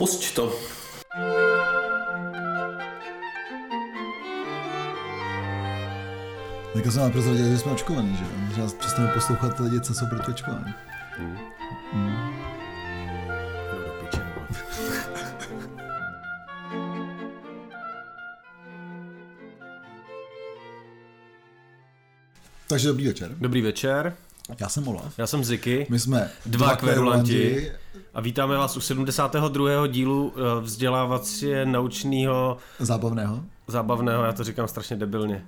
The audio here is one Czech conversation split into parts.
Pusť to. Teďka jsme vám prozradili, že jsme očkovaní, že jo? Že nás přestanu poslouchat lidi, co jsou proti očkování. Piče, no. Takže dobrý večer. Dobrý večer, Já jsem Olaf. já jsem Ziky My jsme Dva kverulanti. A vítáme vás u 72. dílu eh, vzdělávací naučného, Zábavného. zábavného, já to říkám strašně debilně,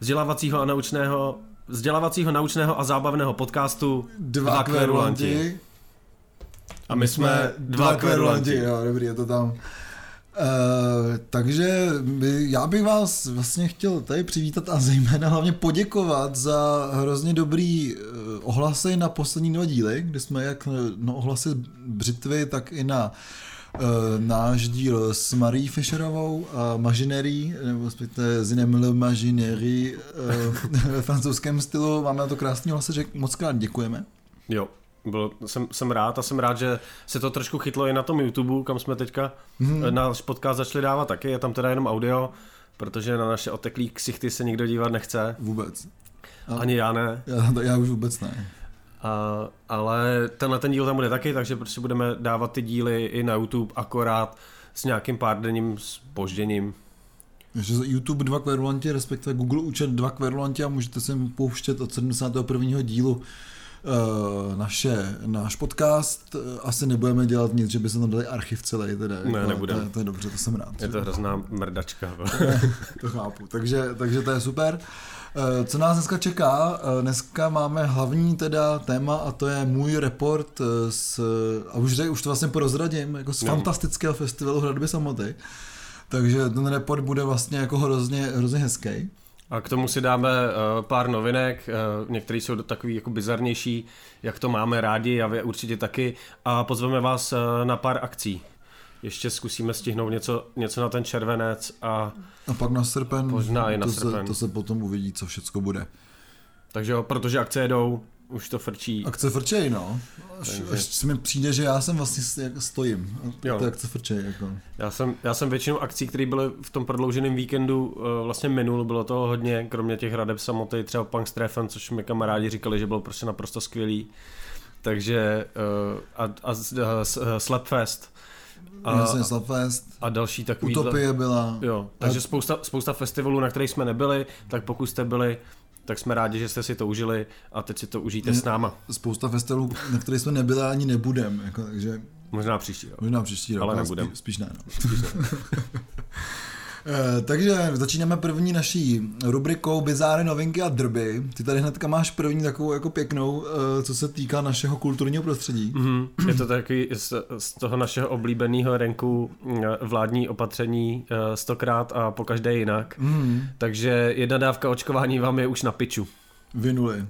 vzdělávacího a naučného, vzdělávacího, naučného a zábavného podcastu Dva, kverulanti. A my jsme dva kverulanti. Jo, dobrý, je to tam. Uh, takže by, já bych vás vlastně chtěl tady přivítat a zejména hlavně poděkovat za hrozně dobrý uh, ohlasy na poslední dva díly, kde jsme jak no, ohlasy Břitvy, tak i na uh, náš díl s Marí Fischerovou a Mažinerí, nebo respektive Zinemil Mažinerí uh, ve francouzském stylu. Máme na to krásný ohlasy, že moc krát děkujeme. Jo, byl, jsem, jsem rád a jsem rád, že se to trošku chytlo i na tom YouTube, kam jsme teďka hmm. náš podcast začali dávat taky, je tam teda jenom audio, protože na naše oteklý ksichty se nikdo dívat nechce, Vůbec. A- ani já ne, Já, já už vůbec ne. a, ale tenhle ten díl tam bude taky, takže prostě budeme dávat ty díly i na YouTube akorát s nějakým pár denním spožděním. Takže YouTube dva kverulanti, respektive Google účet dva kverulanti a můžete si pouštět od 71. dílu naše, náš podcast. Eh, Asi nebudeme dělat nic, že by se tam dali archiv celý. Teda, Ne, nebudeme. To, je- to, je dobře, to jsem rád. Je to hrozná mrdačka. to chápu. Takže, takže to je super. Eh, Co nás dneska čeká? Eh, Dneska máme hlavní teda téma a to je můj report eh, z, a už, tady- už to vlastně prozradím, jako z No. fantastického festivalu Hradby samoty. Takže ten report bude vlastně jako hrozně, hrozně hezký. A k tomu si dáme uh, pár novinek, uh, některé jsou takový jako bizarnější, jak to máme rádi a vy určitě taky. A pozveme vás uh, na pár akcí. Ještě zkusíme stihnout něco, něco na ten červenec a A pak na srpen, Možná i na to, srpen. Se, to se potom uvidí, co všecko bude. takže jo, protože akce jedou, už to frčí. Akce frčej, no. Až, Takže- až se mi přijde, že já jsem vlastně jak stojím. A Jo. To akce frčej, jako. Já jsem, já jsem většinou akcí, které byly v tom prodlouženém víkendu uh, vlastně minul, bylo toho hodně, kromě těch hradeb samoty, třeba Punk Strefen, což mi kamarádi říkali, že bylo prostě naprosto skvělý. Takže uh, a, a, a, a Slapfest. A, Jasně, Slapfest, a další takový. Utopie byla. Jo, takže spousta, spousta festivalů, na kterých jsme nebyli, tak pokud jste byli, tak jsme rádi, že jste si to užili a teď si to užijte s náma. Spousta festivalů, na kterých jsme nebyli ani nebudem, jako, takže Možná příští rok. možná příští rok. Ale ale nebudem. Spíš, spíš ne, no. Eh, Takže začínáme první naší rubrikou Bizáry, novinky a drby. Ty tady hnedka máš první takovou jako pěknou, eh, co se týká našeho kulturního prostředí. Mhm, je to taky z, z toho našeho oblíbeného renku mm, vládní opatření eh, stokrát a po každé jinak. Mm, Takže jedna dávka očkování vám je už na piču. vynuli.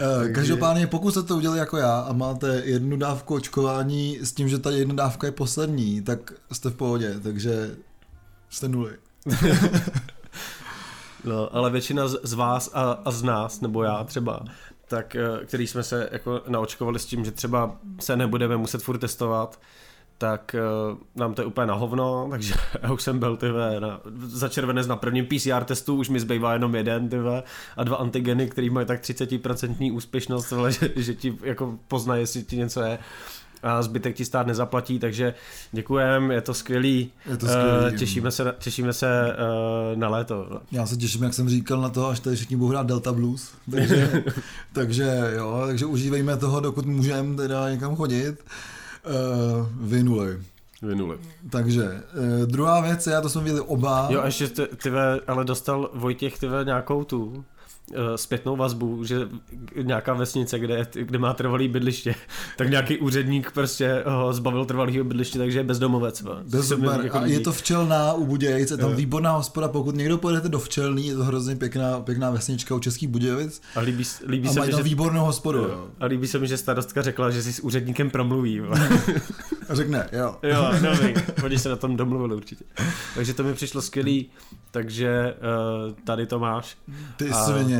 Eh, Každopádně, pokud jste to udělali jako já a máte jednu dávku očkování s tím, že ta jedna dávka je poslední, tak jste v pohodě, takže jste nuly. No, ale většina z, vás a, a z nás, nebo já třeba, tak, eh, který jsme se jako naočkovali s tím, že třeba se nebudeme muset furt testovat, tak uh, nám to je úplně na hovno, takže já už jsem byl tyve, na, za červenec na prvním PCR testu, už mi zbývá jenom jeden tyve, a dva antigeny, který mají tak 30% úspěšnost, ale že, že ti jako poznají, jestli ti něco je a zbytek ti stát nezaplatí, takže děkujem, je to skvělý, Je to skvělý. Eh, těšíme se, na- těšíme se na léto. Já se těším, jak jsem říkal na to, až tady všichni budou hrát Delta Blues. Takže, takže jo, takže užívejme toho, dokud můžeme teda někam chodit. Uh, vynuli. Vynuli. Takže uh, druhá věc, já to jsme viděli oba. Jo, a ještě ty, tyve, ale dostal Vojtěch tyve nějakou tu zpětnou vazbu, že nějaká vesnice, kde, kde má trvalý bydliště, tak nějaký úředník prostě ho zbavil trvalého bydliště, takže je bezdomovec. va. Bez Se mi super. jako je to včelná u Budějic, je tam Jo. výborná hospoda, pokud někdo pojedete do včelný, je to hrozně pěkná, pěkná vesnička u Českých Budějovic a líbí, líbí a se mi, že... výbornou hospodu. Jo. Jo. A líbí se mi, že starostka řekla, že si s úředníkem promluví. A řekne, jo. jo, dobrý. Oni se na tom domluvili určitě. Takže to mi přišlo skvělý, takže uh, tady to máš. Ty A- svině.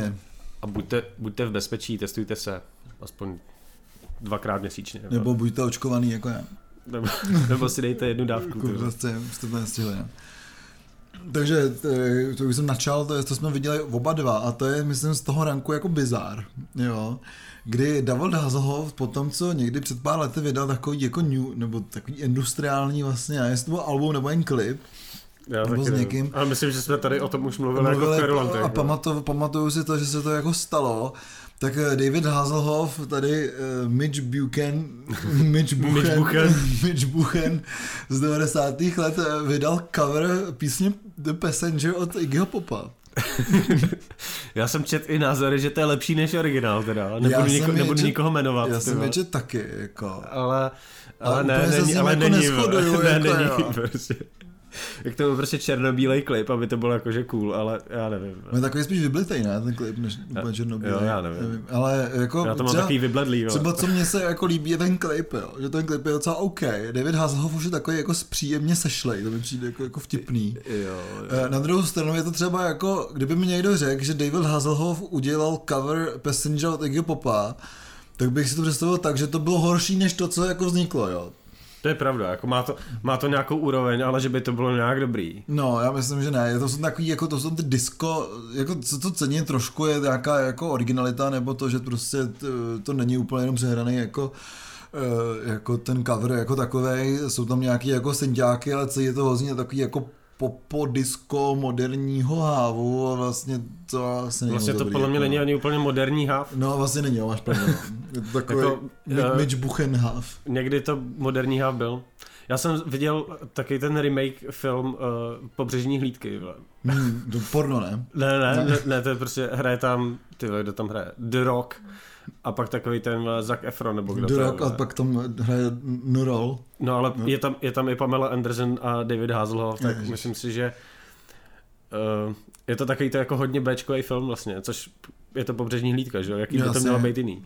A buďte, buďte v bezpečí, testujte se. Aspoň dvakrát měsíčně. Nebo buďte očkovaný jako já. Nebo, nebo si dejte jednu dávku. Prostě jste to nestihli. Ne? Takže to, to už jsem načal, to, je, to jsme viděli oba dva a to je, myslím, z toho ranku jako bizár, jo. Kdy David Hasselhoff po tom, co někdy před pár lety vydal takový jako new, nebo takový industriální vlastně, jestli to byl album nebo jen klip, já nebo s nevím. někým. Ale myslím, že jsme tady o tom už mluvili, Mluvili jako v a Kverulantech. pamatuju, pamatuju si to, že se to jako stalo. Tak eh, David Hasselhoff, tady uh, Mitch Buchan, Mitch Buchan, Mitch Buchan. Mitch Buchan z 90. let eh, vydal cover písně The Passenger od Iggyho Popa. Já jsem čet i názory, že to je lepší než originál teda. Já Nebudu, niko, je nebudu čet- nikoho jmenovat. Já jsem je čet taky, jako. ale, ale, Ale ne, není, ale jako není, ne, jako není, prostě. Jak to byl prostě černobílej klip, aby to bylo jakože cool, ale já nevím. Je takový spíš vyblitej, ne, ten klip, než úplně černobílej. jo, já nevím. Ale jako Já to mám třeba, takový vybledlý, vole. třeba co mně se jako líbí je ten klip, jo. že ten klip je docela OK. David Hasselhoff už je takový jako příjemně sešlej, to mi přijde jako, jako vtipný. Jo, jo. Eh, Na druhou stranu je to třeba jako, kdyby mi někdo řekl, že David Hasselhoff udělal cover Passenger od Iggy Popa, tak bych si to představil tak, že to bylo horší než to, co jako vzniklo, jo. To je pravda, jako má to, má to nějakou úroveň, ale že by to bylo nějak dobrý. No, já myslím, že ne. To jsou takový, jako to jsou ty disco, jako co to cení trošku je nějaká jako originalita, nebo to, že prostě to, to není úplně jenom přehraný jako eh, jako ten cover jako takový, jsou tam nějaký jako synťáky, ale celý je to hrozně takový jako popo disco moderního hávu a vlastně to asi není Vlastně moc to dobrý, podle mě jako, není ani úplně moderní hav. No, vlastně není, jo, máš pravdu. no. Je to takový Jako, eh, Mitch Buchen hav. Někdy to moderní hav byl. Já jsem viděl taky ten remake film uh, Pobřežní hlídky. Hmm, to porno, ne? Ne, ne, ne, ne, to je prostě, hraje tam, ty kdo tam hraje? The Rock. A pak takový ten uh, Zac Efron, nebo kdo Rock a pak tam hraje Nurol. No ale je tam, je tam i Pamela Anderson a David Hasselhoff, tak Ježiš. myslím si, že uh, je to takový to jako hodně Bčkový film vlastně, což je to pobřežní hlídka, že jo, jaký by to mělo být jiný.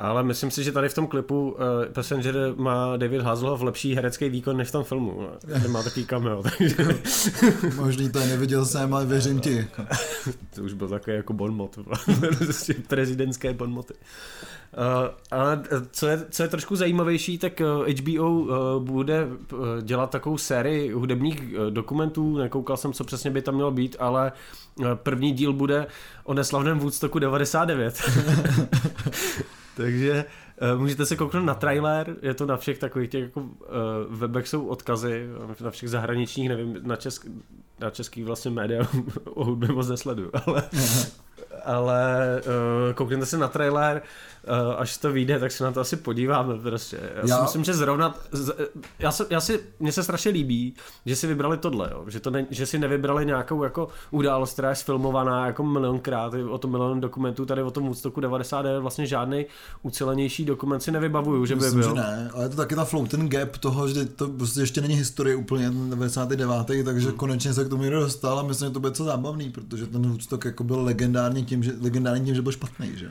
Ale myslím si, že tady v tom klipu uh, Passenger má David Hasselhoff lepší herecký výkon než v tom filmu. Ten má takový cameo, takže Možný to neviděl jsem, ale věřím ti. to už byl takový jako bonmot, prostě prezidentské bonmoty. Uh, ale co je, co je trošku zajímavější, tak HBO uh, bude dělat takovou sérii hudebních dokumentů, nekoukal jsem, co přesně by tam mělo být, ale první díl bude o neslavném Woodstocku 99. Takže uh, můžete se kouknout na trailer, je to na všech takových těch jako uh, webech jsou odkazy, na všech zahraničních, nevím, na, česk, na český vlastně média o hudbě moc nesleduju, ale ale uh, koukněte se na trailer, uh, až to vyjde, tak se na to asi podíváme prostě. Já, já. si myslím, že zrovna, z, já, se, já si, mně se strašně líbí, že si vybrali tohle, jo. Že, to ne, že si nevybrali nějakou jako událost, která je sfilmovaná jako milionkrát, o tom milion dokumentů, tady o tom Woodstocku 99 vlastně žádný ucelenější dokument si nevybavuju, že by Myslím, byl. že ne, ale je to taky ta floating gap toho, že to prostě ještě není historie úplně ten 99. takže Hmm. konečně se k tomu někdo dostal a myslím, že to bude co zábavný, protože ten Woodstock jako byl legendární tím, že, legendární tím, že byl špatný, že?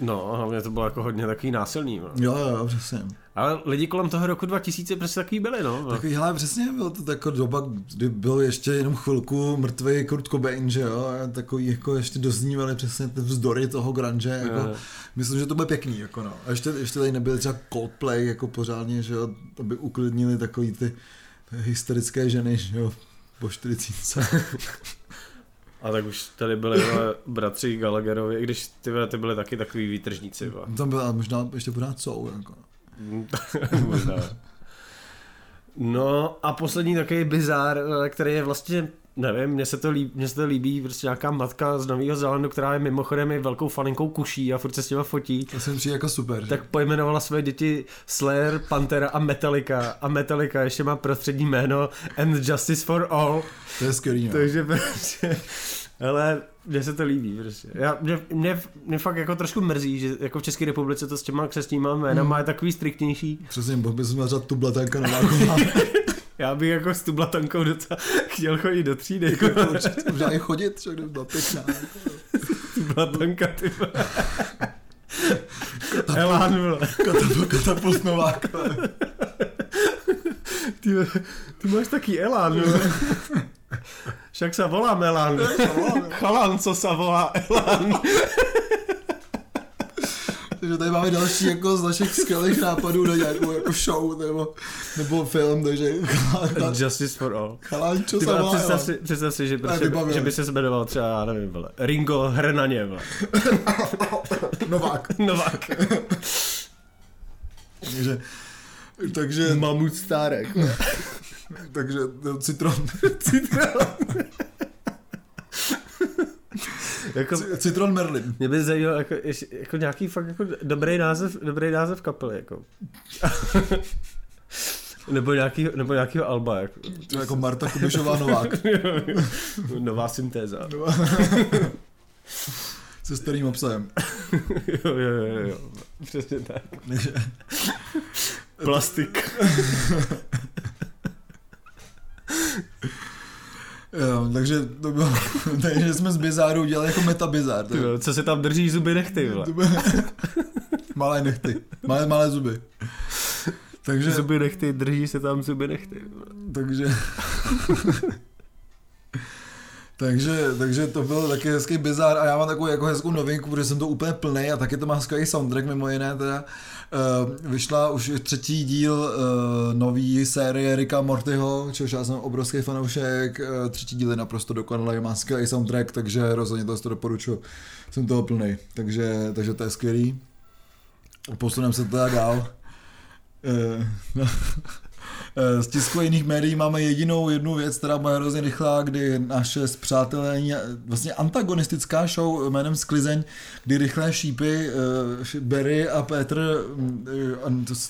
No, hlavně to bylo jako hodně takový násilný. No. Jo, jo, přesně. Ale lidi kolem toho roku 2000 prostě takový byli, no. Takový, hele, přesně, byl to jako doba, kdy byl ještě jenom chvilku mrtvý Kurt Cobain, že jo, a takový jako ještě doznívali přesně ty vzdory toho grunge, jako, Jo. myslím, že to bude pěkný, jako no. A ještě, ještě tady nebyly třeba Coldplay, jako pořádně, že jo, aby uklidnili takový ty hysterické ženy, že jo, po 40. A tak už tady byli bratři Gallagherovi, i když ty, ty byli taky takový výtržníci. vole. Tam byla možná ještě pořád jsou, jako. Možná. No a poslední takový bizár, eh, který je vlastně, nevím, mně se to líbí, mně se to líbí prostě nějaká matka z Nového Zélandu, která je mimochodem i velkou faninkou kuší a furt se s těma fotí. To se mi přijde jako super, že? Tak pojmenovala své děti Slayer, Pantera a Metallica. A Metallica ještě má prostřední jméno And Justice for All. to je skvělý, no. Takže prostě, ale mně se to líbí prostě. Já, mě, mě, mě, fakt jako trošku mrzí, že jako v České republice to s těma křesníma jménama Hmm. je takový striktnější. Přesně, mohl bys měl tu blatanka Nováková. Já bych jako s tu blatankou docela chtěl chodit do třídy, jako Možná i chodit, že kdyby byla pěkná. blatanka, ty vole. Elán, vole. Katapult, katapult Nováková. Ty, ty máš taký elán, vole. Však se volám Elán. Chalan, co se volá Elán. Takže tady máme další jako z našich skvělých nápadů na nějakou jako show nebo, nebo film, takže Justice for all. Chalančo Ty sama, vole, představ, si, představ si, že, Ne, prostě, vybavil. že by se jmenoval třeba, já nevím, vole, Ringo Hernaně, vole. Novák. Novák. Takže, takže, Mamut Stárek. takže no, citron. jako, Citron Merlin. mě by zajímalo jako, jako nějaký fakt jako dobrý název, dobrý název kapely, jako. nebo, nějaký, nebo nějakýho alba, jako. To je jako Marta Kubišová Novák. Nová syntéza. Se starým obsahem. jo, jo, jo, jo. Přesně tak. Plastik. Jo, takže to bylo, takže jsme z Bizáru udělali jako metabizár. Ty Co se tam drží zuby nechty, vole. Malé nechty, malé, malé zuby. Takže, Zuby nechty, drží se tam zuby nechty. vole. takže, takže, takže to byl taky hezký bizár a já mám takovou jako hezkou novinku, protože jsem to úplně plný a taky to má skvělý soundtrack mimo jiné teda. Uh, vyšla už třetí díl uh, nový série Ricka Mortyho, čehož já jsem obrovský fanoušek, uh, třetí díl je naprosto dokonalý, má skvělý soundtrack, takže rozhodně to, doporučuji, jsem toho plný, takže, takže to je skvělý. Posuneme se teda dál. No. Eh, Z tisku jiných médií máme jedinou jednu věc, která bude hrozně rychlá, kdy naše zpřátelení, vlastně antagonistická show jménem Sklizeň, kdy rychlé šípy, eh, Barry a Petr mm,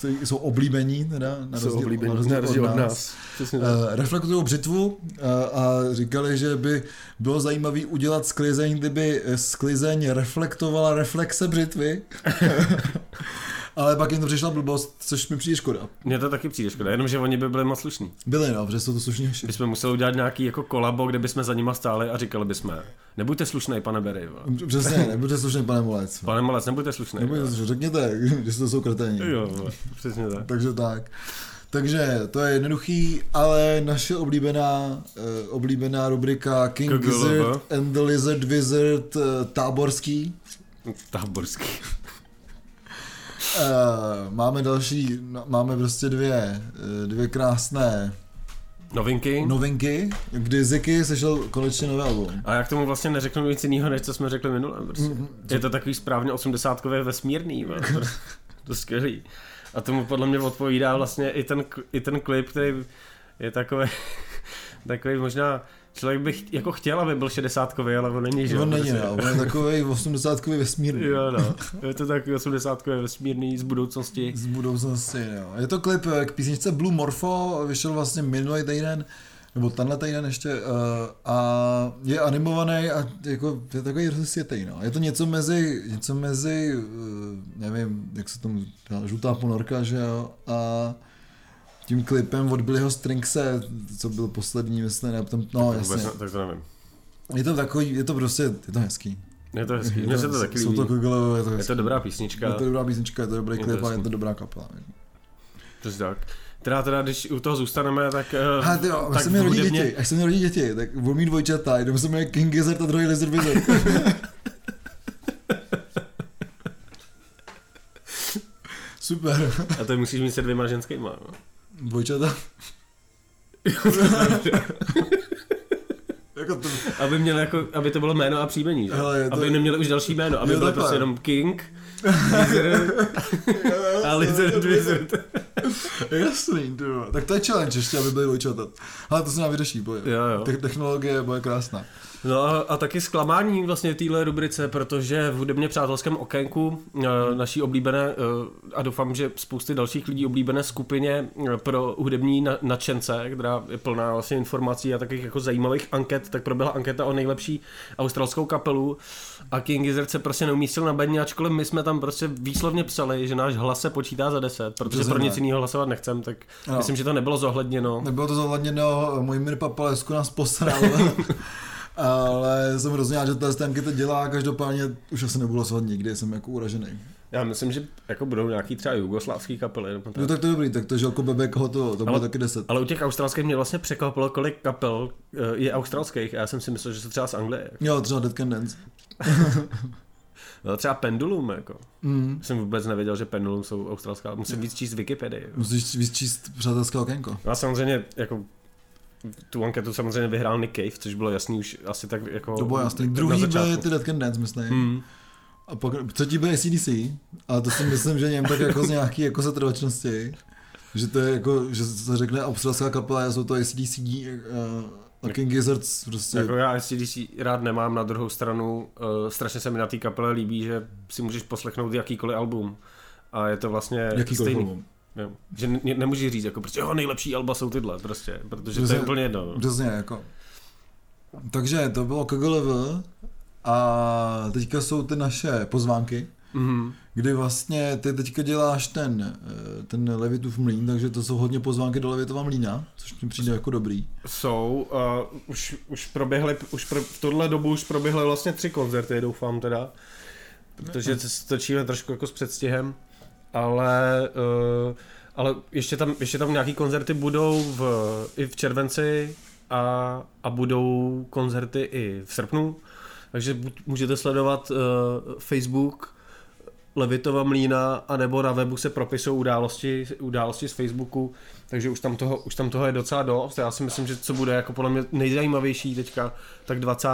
eh, jsou oblíbení, teda, na Jsou rozdíl, oblíbení, na rozdíl na rozdíl od nás. Přesně tak. Eh, reflektují břitvu eh, a říkali, že by bylo zajímavé udělat sklizeň, kdyby eh, sklizeň reflektovala reflexe břitvy. Ale pak jim to přišla blbost, což mi přijde škoda. Mně to taky přijde škoda, jenom že oni by byli moc slušní. Byli no, protože jsou to slušní hoši. Bychom museli udělat nějaký jako kolabo, kde bychom za nima stáli a říkali bychom, nebuďte slušnej, pane Berry. Přesně, nebuďte slušný, pane Molec. Pane Malec, nebuďte slušnej. Nebuďte slušný, řekněte, že to jsou kreténi. Jo, přesně tak. Takže tak. Takže to je jednoduchý, ale naše oblíbená, uh, oblíbená rubrika King. Gizzard and the Lizard Wizard uh, táborský. Táborský. Uh, máme další, no, máme prostě dvě, eh, dvě krásné Novinky. novinky, kdy Ziky sešel konečně nové album. A já k tomu vlastně neřeknu nic jiného, než co jsme řekli minule. Prostě. Mhm. Je to takový správně osmdesátkové vesmírný. to skvělý. A tomu podle mě odpovídá vlastně i ten, i ten klip, který je takový, takový možná, člověk by ch- jako chtěl, aby byl šedesátkový, ale on není, že? On není, Prostě- no, on je takový 80 vesmírný. Jo, no. Je to takový osmdesátkový vesmírný z budoucnosti. Z budoucnosti, jo. Je to klip eh, k písničce Blue Morpho, vyšel vlastně minulý týden, nebo tenhle týden ještě, uh, a je animovaný a jako, je takový hrozně světej, no. Je to něco mezi, něco mezi, uh, nevím, jak se tomu říká, žlutá ponorka, že jo, a tím klipem od Billyho Stringse, co byl poslední, myslím, ne, tam, no Vůbec jasně. ne, tak to nevím. Je to takový, je to prostě, je to hezký. Je to hezký, Je mně se to taky jsou líbí. to Google, je to Je to dobrá písnička. Je to dobrá písnička, je to dobrý klip a je to dobrá kapela. Přesně tak. Teda, teda, když u toho zůstaneme, tak... eh, Ha, ty jo, tak se mi rodí děti, až se mi rodí děti, tak budu mít dvojčata, jdeme se jmenuje King Gizzard a druhý Lizard Wizard. Super. A to musíš mít se dvěma ženskýma. no. Dvojčata? jako to, Aby, měl jako, aby to bylo jméno a příjmení. že? Hele, to- Aby neměli už další jméno. Aby Jo, bylo takhle. prostě jenom King, a Lizard Wizard. jasný, ty jo. Tak to je challenge ještě, aby byly dvojčata. Ale to se nám vyřeší, boje. Jo, jo. Te- technologie bude krásná. No a, a taky zklamání vlastně téhle rubrice, protože v hudebně přátelském okénku eh, naší oblíbené, eh, a doufám, že spousty dalších lidí oblíbené skupině eh, pro hudební na- nadšence, která je plná vlastně informací a takových jako zajímavých anket, tak proběhla anketa o nejlepší australskou kapelu a King Gizzard se prostě neumístil na bedně, ačkoliv my jsme tam prostě výslovně psali, že náš hlas se počítá za 10, protože Přesně pro nic jiného hlasovat nechcem, tak No. myslím, že to nebylo zohledněno. Nebylo to zohledněno, můj Mir Papalesku nás posral. ale jsem hrozně rád, že ta STMky to dělá, každopádně už asi nebudu hlasovat nikdy, jsem jako uražený. Já myslím, že jako budou nějaký třeba jugoslávský kapely. Nebo tak. No tak to je dobrý, tak to Želko Bebek ho to, to bylo taky 10. Ale u těch australských mě vlastně překvapilo, kolik kapel eh, je australských a já jsem si myslel, že jsou třeba z Anglie. Jo, třeba Dead Can Dance. No třeba Pendulum, jako. Mm. Jsem vůbec nevěděl, že Pendulum jsou australská. Musím víc číst Wikipedii. Musíš víc číst přátelské okénko. No a samozřejmě, jako tu anketu samozřejmě vyhrál Nick Cave, což bylo jasný už asi tak jako... To bylo jasný. Druhý byl ty Dead Can Dance, myslím. Hmm. A pak, třetí byl ACDC, ale to si myslím, že něm tak jako z nějaký jako setrvačnosti. Že to je jako, že se řekne australská kapela, a jsou to ACDC uh, a King Gizzards, prostě. Jako já SCDC rád nemám, na druhou stranu uh, strašně se mi na té kapele líbí, že si můžeš poslechnout jakýkoliv album. A je to vlastně Jakýkoliv stejný. album. Jo. Že ne, nemůžeš říct, jako prostě jo, nejlepší alba jsou tyhle, prostě, protože to Přesně. je úplně jedno. no. Přesně, jako. Takže to bylo KGLV a teďka jsou ty naše pozvánky, Mhm. kdy vlastně ty teďka děláš ten, eh, ten Levitův mlín, takže to jsou hodně pozvánky do Levitova mlína, což mi přijde jako dobrý. Jsou, uh, už, už proběhly, už pro, v tuhle dobu už proběhly vlastně tři koncerty, doufám teda, protože se točíme trošku jako s předstihem, ale, uh, ale ještě, tam, ještě tam nějaký koncerty budou v, i v červenci a, a budou koncerty i v srpnu, takže buď můžete sledovat uh, Facebook Levitova mlína, anebo na webu se propisují události, události z Facebooku, takže už tam, toho, už tam toho je docela dost. Já si myslím, že co bude jako podle mě nejzajímavější teďka, tak 20.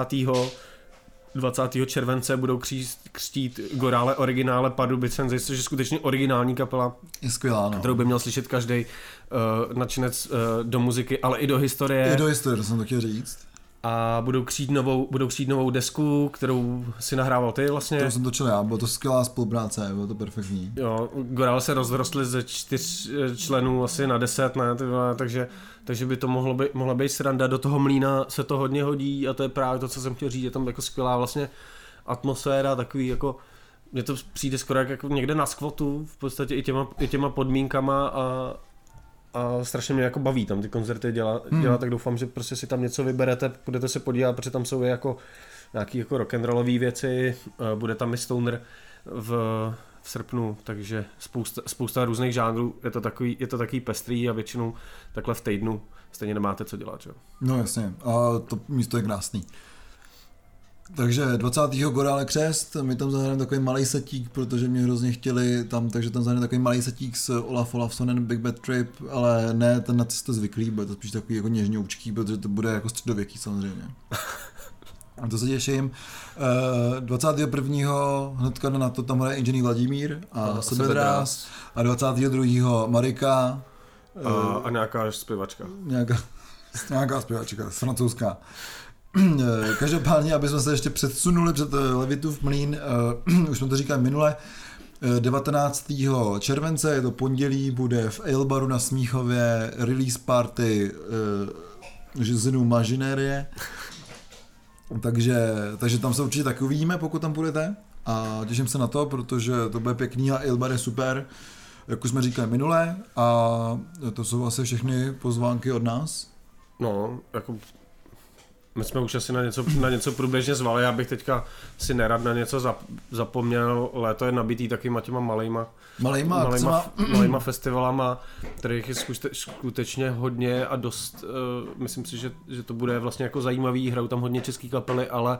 20. července budou kříst, křtít Gorále originále Pardubice, což je skutečně originální kapela, Je skvělá, no. kterou by měl slyšet každý uh, nadšenec uh, do muziky, ale i do historie I do historie, to jsem to chtěl říct. A budou křít novou, budou křít novou desku, kterou si nahrával ty vlastně. To jsem točil já, bylo to skvělá spolupráce, bylo to perfektní. Jo, Goral se rozrostli ze čtyř eh, členů asi na deset, ne, takže, takže by to mohlo být, mohla být sranda. Do toho mlína se to hodně hodí a to je právě to, co jsem chtěl říct, je tam jako skvělá vlastně atmosféra, takový jako mně to přijde skoro jak jako někde na skvotu, v podstatě i těma, i těma podmínkama a, a strašně mě jako baví tam ty koncerty dělat, Hmm. dělat, tak doufám, že prostě si tam něco vyberete, budete se podívat, protože tam jsou i jako nějaký jako rock'n'rollové věci, eh, bude tam i stoner v, v srpnu, takže spousta, spousta různých žánrů, je to takový, je to takový pestrý a většinou takhle v týdnu stejně nemáte co dělat, že? jo. No jasně, a to místo je krásný. Takže 20. Gorále křest, my tam zahrajeme takový malý setík, protože mě hrozně chtěli tam, takže tam zahrajeme takový malý setík s Olaf Olafsonem Big Bad Trip, ale ne ten na co jste zvyklý, bude to spíš takový jako něžňoučký, protože to bude jako středověký samozřejmě. A to se těším. Eh, 21. hnedka na to tam hraje Inženýr Vladimír a, A a Sebedrás a 22. Marika A, a nějaká zpěvačka. nějaká, nějaká zpěvačka, francouzská. Eh, Každopádně, aby jsme se ještě předsunuli před eh, Levitův mlín, už jsme to říkali minule, eh, 19. července, je to pondělí, bude v Ailbaru na Smíchově release party uh, Žizinu Mažinérie. Takže, takže tam se určitě taky uvidíme, pokud tam budete. A těším se na to, protože to bude pěkný a Ailbar je super, jak už jsme říkali minule. A to jsou asi všechny pozvánky od nás. No, jako my jsme už asi na něco, na něco průběžně zvali, já bych teďka si nerad na něco zap, zapomněl, léto je nabitý takýma těma malejma, Malejma, malejma, malejma malejma festivalama, kterých je skute- skutečně hodně a dost, uh, myslím si, že, že to bude vlastně jako zajímavý, hrajou tam hodně český kapely, ale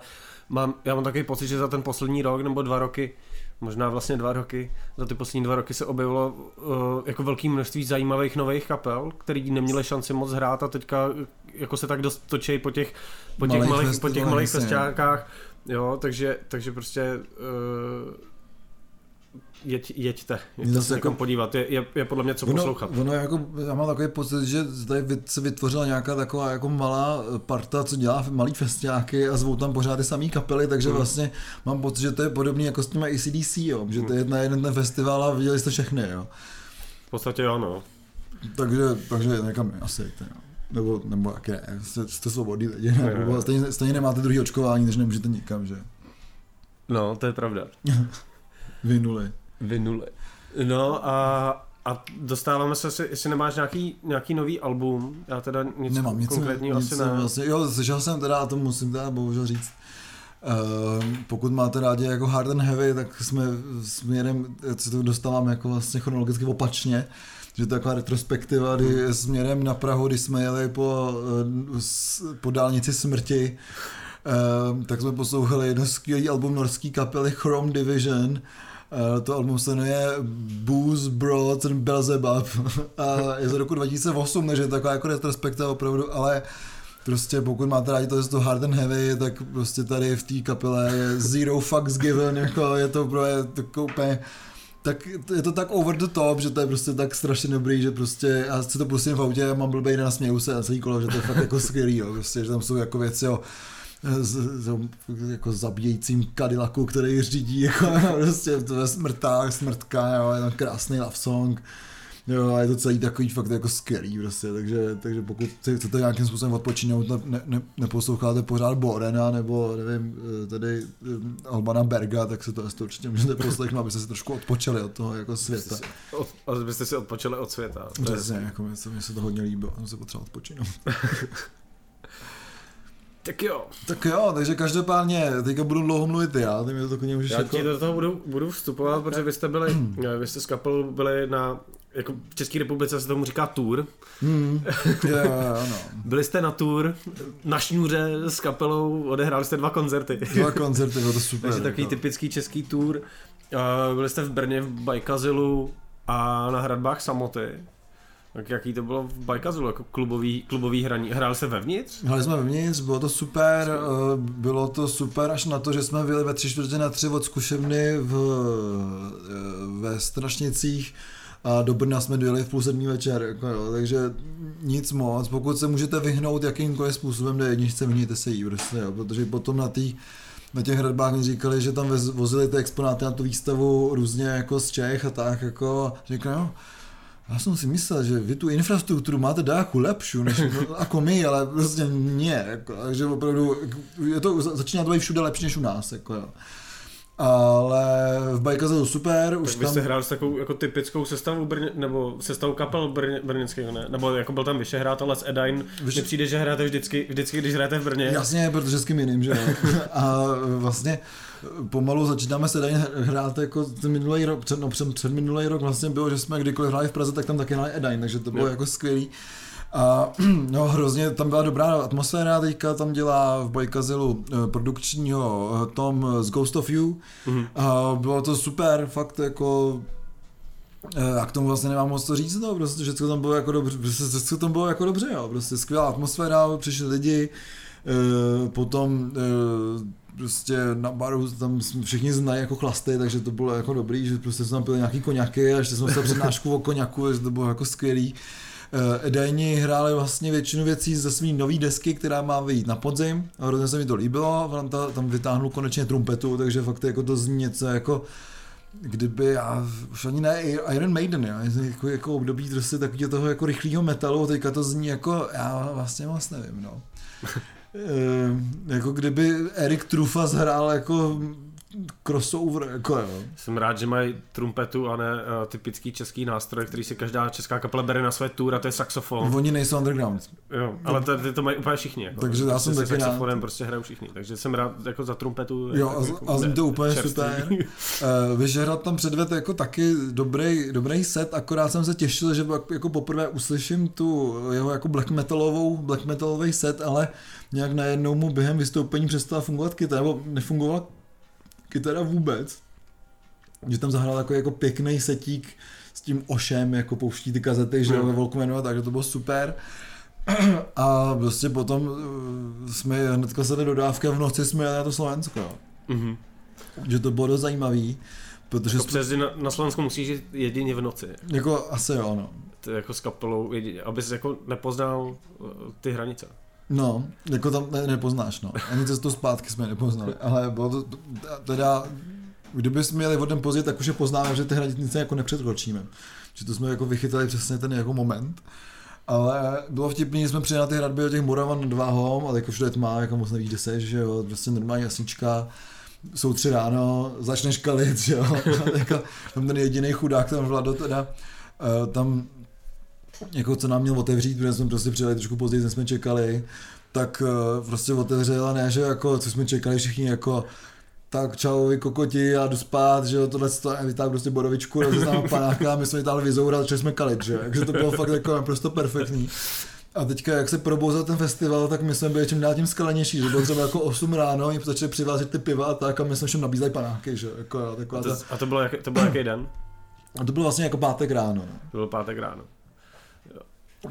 mám, já mám takový pocit, že za ten poslední rok nebo dva roky možná vlastně dva roky, za ty poslední dva roky se objevilo uh, jako velké množství zajímavých nových kapel, který neměli šanci moc hrát a teďka jako se tak dost točí po těch, po těch Malých malých, po těch malých festiákách, jo, takže, takže prostě uh, jeď, jeďte, jeďte se jako- jako... podívat, je, je, je podle mě co ono, poslouchat. ono jako, já mám takový pocit, že tady se vytvořila nějaká taková jako malá parta, co dělá malý festiáky a zvou tam pořád ty samý kapely, takže Hmm. vlastně mám pocit, že to je podobný jako s těma ACDC, jo, že to je na jeden ten festival a viděli jste všechny, jo. V podstatě jo, no. Takže, takže někam asi, jdete, jo. Nebo, nebo jak ne, jste, jste svobodní lidi, ne? Jo. Nebo stejně, stejně nemáte druhý očkování, takže nemůžete nikam, že? No, to je pravda. Vynuli. Vynuli. No a, a dostáváme se, jestli, jestli nemáš nějaký, nějaký nový album, já teda nic Nemám nic, konkrétního nic asi ne. Vlastně, jo, slyšel jsem teda, a to musím teda bohužel říct, Uh, pokud máte rádi jako hard and heavy, tak jsme směrem, se to dostáváme jako vlastně chronologicky opačně, že to je taková retrospektiva, kdy směrem na Prahu, když jsme jeli po, eh, po dálnici smrti, uh, tak jsme poslouchali jedno skvělý album norský kapely Chrome Division, uh, to album se jmenuje Booze, Broad and Belzebub a je z roku 2008, takže je taková jako retrospektiva opravdu, ale prostě pokud máte rádi to, to hard and heavy, tak prostě tady v té kapele je zero fucks given, jako je to pro je to úplně tak je to tak over the top, že to je prostě tak strašně dobrý, že prostě já si to pustím v autě mám blbej den a směju se a celý kolo, že to je fakt jako skvělý, jo, prostě, že tam jsou jako věci o z, z, jako zabíjejícím Cadillacu, který řídí jako prostě je smrtách, smrtka, jo, je tam krásný love song. Jo, a je to celý takový fakt jako skvělý prostě, takže, takže pokud chcete nějakým způsobem odpočinout, ne, ne, neposloucháte pořád Borena nebo nevím, eh, tady eh, Albana Berga, tak se to, to určitě můžete poslechnout, abyste se trošku odpočali od toho jako světa. Abyste si odpočali od světa. Přesně, jako mě se, mě se to hodně líbilo, jsem se potřeboval odpočinout. Tak jo. Tak jo, takže každopádně, teďka budu dlouho mluvit já, ty mi to takový můžeš Já jako... ti do toho budu, budu vstupovat, protože vy jste byli, vy jste s kapelou byli na, jako v České republice se tomu říká tour. Hmm, jo, jo, no. Byli jste na tour, na šňůře s kapelou, odehráli jste dva koncerty. Dva koncerty, bylo to super. Takže takový jako. typický český tour. Uh, byli jste v Brně v Bajkazilu a na hradbách Samoty. Tak jaký to bylo v Bajkazilu, jako klubový, klubový hraní? Hráli se vevnitř? Hráli jsme vevnitř, bylo to super, eh, bylo to super až na to, že jsme byli ve tři čtvrtě na tři od zkušebny v, eh, ve Strašnicích a do Brna jsme dojeli v půl sedmý večer, jako jo, takže nic moc, pokud se můžete vyhnout jakýmkoliv způsobem do jedničce, vyhněte se jí, prostě, jo, protože potom na tý, na těch hradbách mi říkali, že tam vozili ty exponáty na tu výstavu různě jako z Čech a tak, jako, říkali, no, já jsem si myslel, že vy tu infrastrukturu máte dáku lepší, než jako my, ale prostě ne, jako, takže opravdu je to, začíná to být všude lepší než u nás, jako jo. Ale v Bajkaze to super, už tak vy tam... jste hráli s takovou jako typickou sestavu Brně, nebo sestavu kapel Brně, brněnského, ne? Nebo jako byl tam Vyšehrad, ale s Edain Vyše- Vyše... přijde, že hráte vždycky, vždycky, když hrajete v Brně. Jasně, protože s kým jiným, že jo. A vlastně pomalu začínáme se tady hrát jako ten minulý rok, před, no, před, před minulý rok vlastně bylo, že jsme kdykoliv hráli v Praze, tak tam taky hráli Edain, takže to bylo Jo. jako skvělý. A no hrozně, tam byla dobrá atmosféra, teďka tam dělá v Bajkazilu eh, produkčního eh, Tom z Ghost of You. Mhm. A bylo to super, fakt jako eh, já k tomu vlastně nemám moc to říct, no, prostě všechno tam bylo jako dobře, prostě všechno tam bylo jako dobře, jo, prostě skvělá atmosféra, přišli lidi, eh, potom eh, prostě na baru tam všichni znají jako chlasty, takže to bylo jako dobrý, že prostě jsme tam pili nějaký koněky a ještě jsme se přednášku o koněku, že to bylo jako skvělý. Eh, Edajni hráli vlastně většinu věcí ze své nové desky, která má vyjít na podzim a hrozně se mi to líbilo, tam, tam vytáhnul konečně trumpetu, takže fakt jako to zní něco jako kdyby já už ani ne Iron Maiden, jo, jako, jako období prostě takového toho jako rychlého metalu, teďka to zní jako, já vlastně moc nevím, no. E, jako kdyby Erik Trufa hrál jako crossover, jako jo. Jsem rád, že mají trumpetu a ne uh, typický český nástroj, který si každá česká kapela bere na své tour a to je saxofon. Oni nejsou underground. Jo, ale to, ty to mají úplně všichni. Jako. Takže já jsem Prostě taky se rád. saxofonem prostě hrajou všichni. Takže jsem rád jako za trumpetu. Jo, jako, a, jako, a zní to úplně super. Uh, Vyžehrad tam předved jako taky dobrý, dobrý set, akorát jsem se těšil, že pak jako poprvé uslyším tu jeho jako black metalovou, black metalový set, ale nějak najednou mu během vystoupení přestala fungovat kytara, nebo nefungovala kytara vůbec. Že tam zahrál jako, jako pěkný setík s tím ošem, jako pouští ty kazety, že jo, Mm. ve Walkmanu, takže to bylo super. A prostě potom eh, jsme hnedka se do dávky a v noci jsme jeli na to Slovensko. Mhm. Že to bylo dost zajímavý, protože Jako přes na, na Slovensku musíš jít jedině v noci. jako asi jo, no. To jako s kapelou, jedině, abys jako nepoznal uh, ty hranice. No, jako tam ne, nepoznáš, no. Ani cestu zpátky jsme nepoznali, ale bylo to, teda, kdyby jsme měli vodem později, tak už je poznáme, že ty hranice jako nepřekročíme. Že to jsme jako vychytali přesně ten jako moment. Ale bylo vtipný, že jsme přijeli na ty hradby o těch Moravan nad Váhom, ale jako všude je tma, jako moc nevíš, kde seš, že jo, prostě normální jasnička, jsou tři ráno, začneš kalit, že jo, jako, tam ten jediný chudák, tam Vlado teda, eh, tam jako co nám měl otevřít, protože jsme prostě přijeli trošku později, než jsme čekali, tak eh, prostě otevřel a ne, že jako, co jsme čekali všichni jako tak čau, vy kokoti, já jdu spát, že jo, tohle to, vytáhl prostě borovičku, rozeznáme panáka, my jsme vytáhli vizoura, začali jsme kalit, že takže to bylo fakt jako naprosto perfektní. A teďka, jak se probouzel ten festival, tak my jsme byli čím dál tím skalenější, že bylo třeba jako 8 ráno, oni začali přivázet ty piva a tak a my jsme všem nabízeli panáky, že jako, taková a to, ta... a to bylo, jak, to byl jaký den? A to bylo vlastně jako pátek ráno. No. To bylo pátek ráno.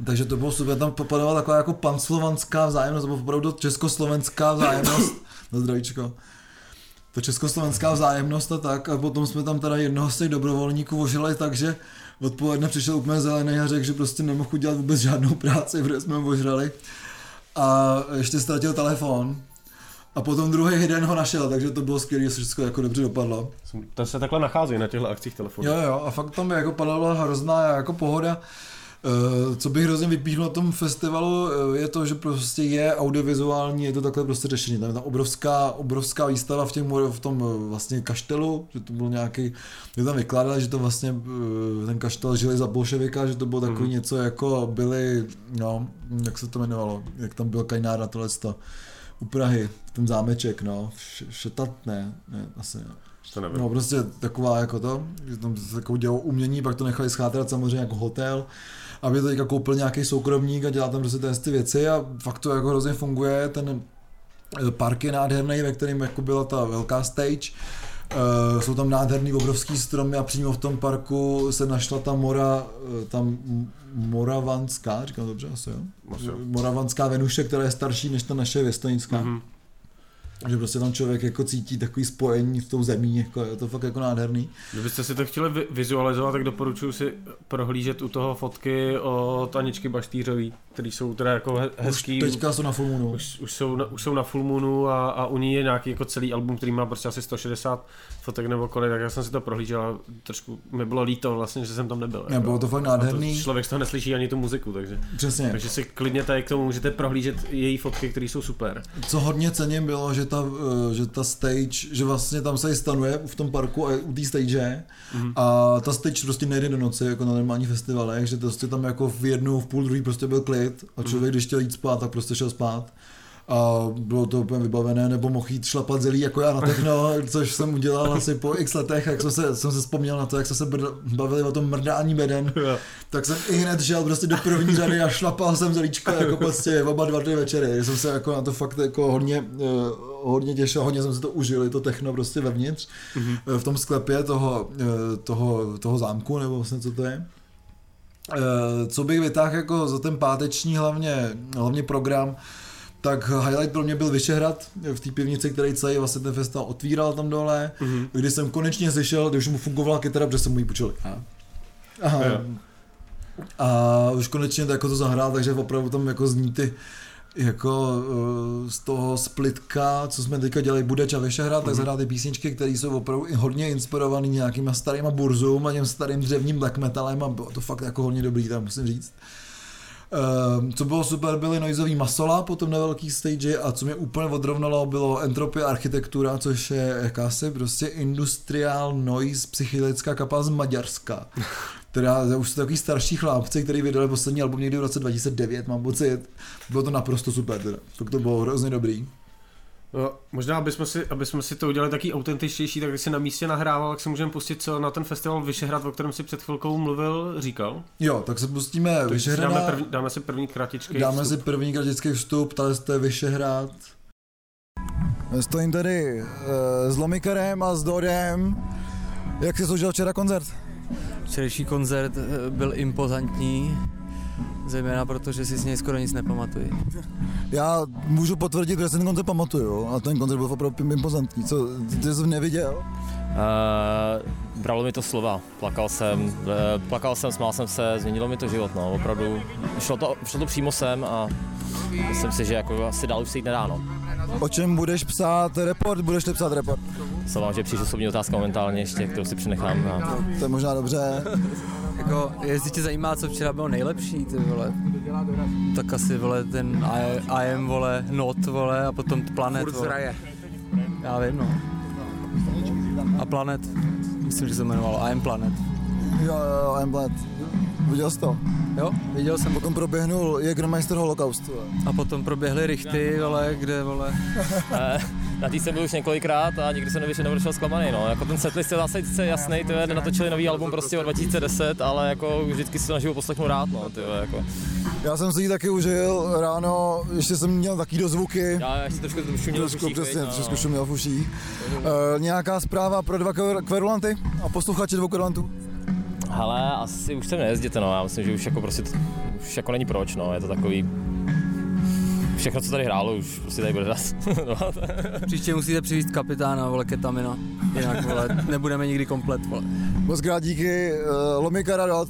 Takže to bylo super, tam popadavala taková jako panslovanská vzájemnost, nebo opravdu československá vzájemnost. no zdravíčko. To československá vzájemnost a tak. A potom jsme tam teda jednoho z těch dobrovolníků ožili tak, že odpoledne přišel úplně zelený a řekl, že prostě nemohl udělat vůbec žádnou práci, protože jsme ho ožrali. A ještě ztratil telefon. A potom druhý den ho našel, takže to bylo skvělé, že všechno jako dobře dopadlo. To se takhle nachází na těchto akcích telefonů. Jo, jo, a fakt tam jako padala hrozná jako pohoda. Eh, co bych hrozně vypíchnul na tom festivalu, eh, je to, že prostě je audiovizuální, je to takhle prostě řešení. Tam je ta obrovská, obrovská výstava v, těch, v tom eh, vlastně kaštelu, že to byl nějaký, že tam vykládali, že to vlastně ten kaštel žili za bolševika, že to bylo takový mm. něco jako byli, no, jak se to jmenovalo, jak tam byl Kajnár na tohle u Prahy, ten zámeček, no, šetat, ne, ne, asi ne. To nevím. No prostě taková jako to, že tam se takovou dělou umění, pak to nechali schátrat samozřejmě jako hotel aby to teďka koupil nějaký soukromník a dělá tam prostě ty věci a fakt to jako hrozně funguje, ten eh, park je nádherný, ve kterém jako byla ta velká stage, Uh, jsou tam nádherný obrovský stromy a přímo v tom parku se našla ta mora, eh, tam Moravanská, říkám dobře asi jo? Moravanská Venuše, která je starší než ta naše věstonická. Mm-hmm že prostě tam člověk jako cítí takový spojení v tou zemí, jako je to fakt jako nádherný. Kdybyste si to chtěli vizualizovat, tak doporučuji si prohlížet u toho fotky od Aničky Baštýřový, který jsou teda jako hezký. Už teďka jsou na full moonu. Už, už, jsou, na, už jsou na full moonu a, a u ní je nějaký jako celý album, který má prostě asi 160 fotek nebo kolik, tak já jsem si to prohlížel a trošku mi bylo líto vlastně, že jsem tam nebyl. Ne, jako. bylo to fakt nádherný. To člověk z toho neslyší ani tu muziku, takže. Přesně. Takže si klidně tady k tomu můžete prohlížet její fotky, které jsou super. Co hodně cením bylo, že ta, eh, že ta stage, že vlastně tam se i stanuje v tom parku a u té stage mm-hmm. a ta stage prostě nejde do noci, jako na normální festivalech, že prostě tam jako v jednu, v půl druhý prostě byl klid a člověk, mm-hmm. když chtěl jít spát, tak prostě šel spát a bylo to úplně vybavené, nebo mohl jít šlapat zelí jako já na techno, což jsem udělal asi po x letech, jak jsem se, jsem se vzpomněl na to, jak jsme se bavili o tom mrdání beden, tak jsem i hned šel prostě do první řady a šlapal jsem zelíčko jako prostě oba dva ty večery, jsem se jako na to fakt jako hodně, uh, hodně těšil, hodně jsem si to užil, to techno prostě vevnitř, mm-hmm. v tom sklepě toho, uh, toho, toho zámku, nebo vlastně co to je. Co bych vytáhl jako za ten páteční hlavně, hlavně program, tak highlight pro mě byl Vyšehrad v té pivnici, který celý vlastně ten festival otvíral tam dole, mm-hmm. kdy jsem konečně slyšel, když mu fungovala kytara, protože jsem mu ji počul. A, a už konečně to, jako to zahrál, takže opravdu tam jako zní ty jako uh, z toho splitka, co jsme teďka dělali Budeč a Vyšehrad, mm-hmm. tak mhm. zahrál ty písničky, které jsou opravdu hodně inspirované nějakýma starýma burzům a těm starým dřevním black metalem a bylo to fakt jako hodně dobrý, tam musím říct. Uh, co bylo super, byly noizový masola potom na velký stage a co mě úplně odrovnalo, bylo entropie architektura, což je jakási prostě industrial noise psychedelická kapela z Maďarska. Teda už jsou takový starší chlápci, který vydali poslední album někdy v roce 2009, mám pocit. Bylo to naprosto super, teda. to bylo hrozně dobrý. No, možná, aby jsme, si, aby jsme si to udělali taky autentičtější, tak když si na místě nahrával, tak si můžeme pustit, co na ten festival Vyšehrad, o kterém si před chvilkou mluvil, říkal. Jo, tak se pustíme Vyšehrad. Dáme, první, dáme si první kratičký Dáme vstup. si první kratičký vstup, tady jste Vyšehrad. Stojím tady uh, s Lomikerem a s Dorem. Jak jsi užil včera koncert? Včerejší koncert eh, byl impozantní zejména proto, že si z něj skoro nic nepamatuji. Já můžu potvrdit, že si ten koncert pamatuju a ten koncert byl opravdu impozantní. Co, ty jsi neviděl? Uh, bralo mi to slova, plakal jsem, uh, plakal jsem, smál jsem se, změnilo mi to život, no, opravdu. Šlo to, šlo to přímo sem a myslím si, že jako asi dál už se jít nedá, no. O čem budeš psát report? Budeš psát report? Co vám, že přijde osobní otázka momentálně ještě, kterou si přenechám. A... No, to je možná dobře. jako, jestli tě zajímá, co včera bylo nejlepší, ty vole, tak asi, vole, ten I, I am, vole, not, vole, a potom Planet, vole. Já vím, no. A Planet, myslím, že se jmenoval I am Planet. Jo, jo, I am Planet. Viděl jsi to? Jo, viděl jsem. Potom proběhnul Jägermeister Holocaust. A potom proběhly rychty, vole, kde, vole. Eh, na tý jsem byl už několikrát a nikdy jsem nevyšel, nevyšel zklamaný, no. Jako ten setlist je zase sice jasný, ty natočili nový album prostě o 2010, ale jako vždycky si to naživo poslechnu rád, no, ty jako. Já jsem si ji taky užil ráno, ještě jsem měl taky dozvuky. Já ještě trošku šuměl Trošku, v uších, přesně, no, trošku šuměl v uších. Uh, nějaká zpráva pro dva kver- kverulanty a posluchače dvou kverulantů? Hele, asi už sem nejezděte, no, já myslím, že už jako prostě, už jako není proč, no, je to takový, všechno, co tady hrálo, už prostě tady bude raz. no, Příště musíte přivést kapitána, vole, ketamina. Jinak, vole, nebudeme nikdy komplet, vole. Moc krát díky, uh, Lomika Radot.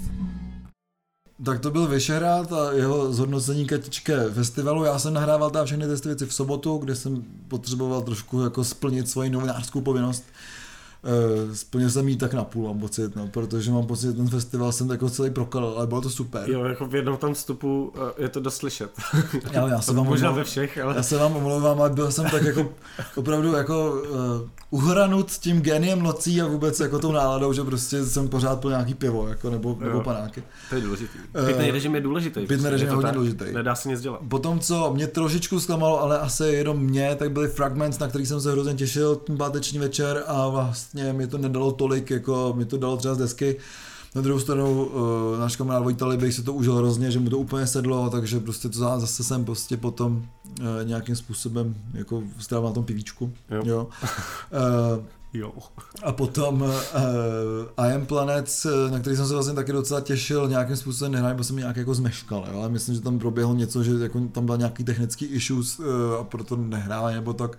Tak to byl Vyšehrad a jeho zhodnocení Katičke festivalu. Já jsem nahrával tam všechny ty věci v sobotu, kde jsem potřeboval trošku jako splnit svoji novinářskou povinnost. Uh, splnil jsem jí tak na půl, mám pocit, no, protože mám pocit, že ten festival jsem jako celý prokal, ale bylo to super. Jo, jako v jednom tam vstupu eh, je to dost slyšet. Já, já se vám Možná omlouvám. ve všech, ale... Já se vám omlouvám, ale byl jsem tak jako opravdu jako uh, uhranut tím geniem nocí a vůbec jako tou náladou, že prostě jsem pořád pil nějaký pivo, jako, nebo, nebo Jo. panáky. To je důležitý. Eh, Pitný režim je důležitý. pitný režim je hodně tak. důležitý. Nedá se nic dělat. Potom, co mě trošičku zklamalo, ale asi jenom mě, tak byly Fragments, na který jsem se hrozně těšil ten páteční večer a vlastně mi to nedalo tolik, jako mi to dalo třeba z desky. Na druhou stranu uh, náš kamarád Vojta Libej si to užil hrozně, že mu to úplně sedlo, takže prostě to za- zase jsem prostě potom uh, nějakým způsobem jako strávil na tom pivíčku. Jo. Jo. Uh, Jo. a potom uh, I Am Planets, eh, na který jsem se vlastně taky docela těšil, nějakým způsobem nehrál, bo jsem nějak jako zmeškal, jo? ale myslím, že tam proběhlo něco, že jako tam byl nějaký technický issues uh, a proto nehráli nebo tak. Uh,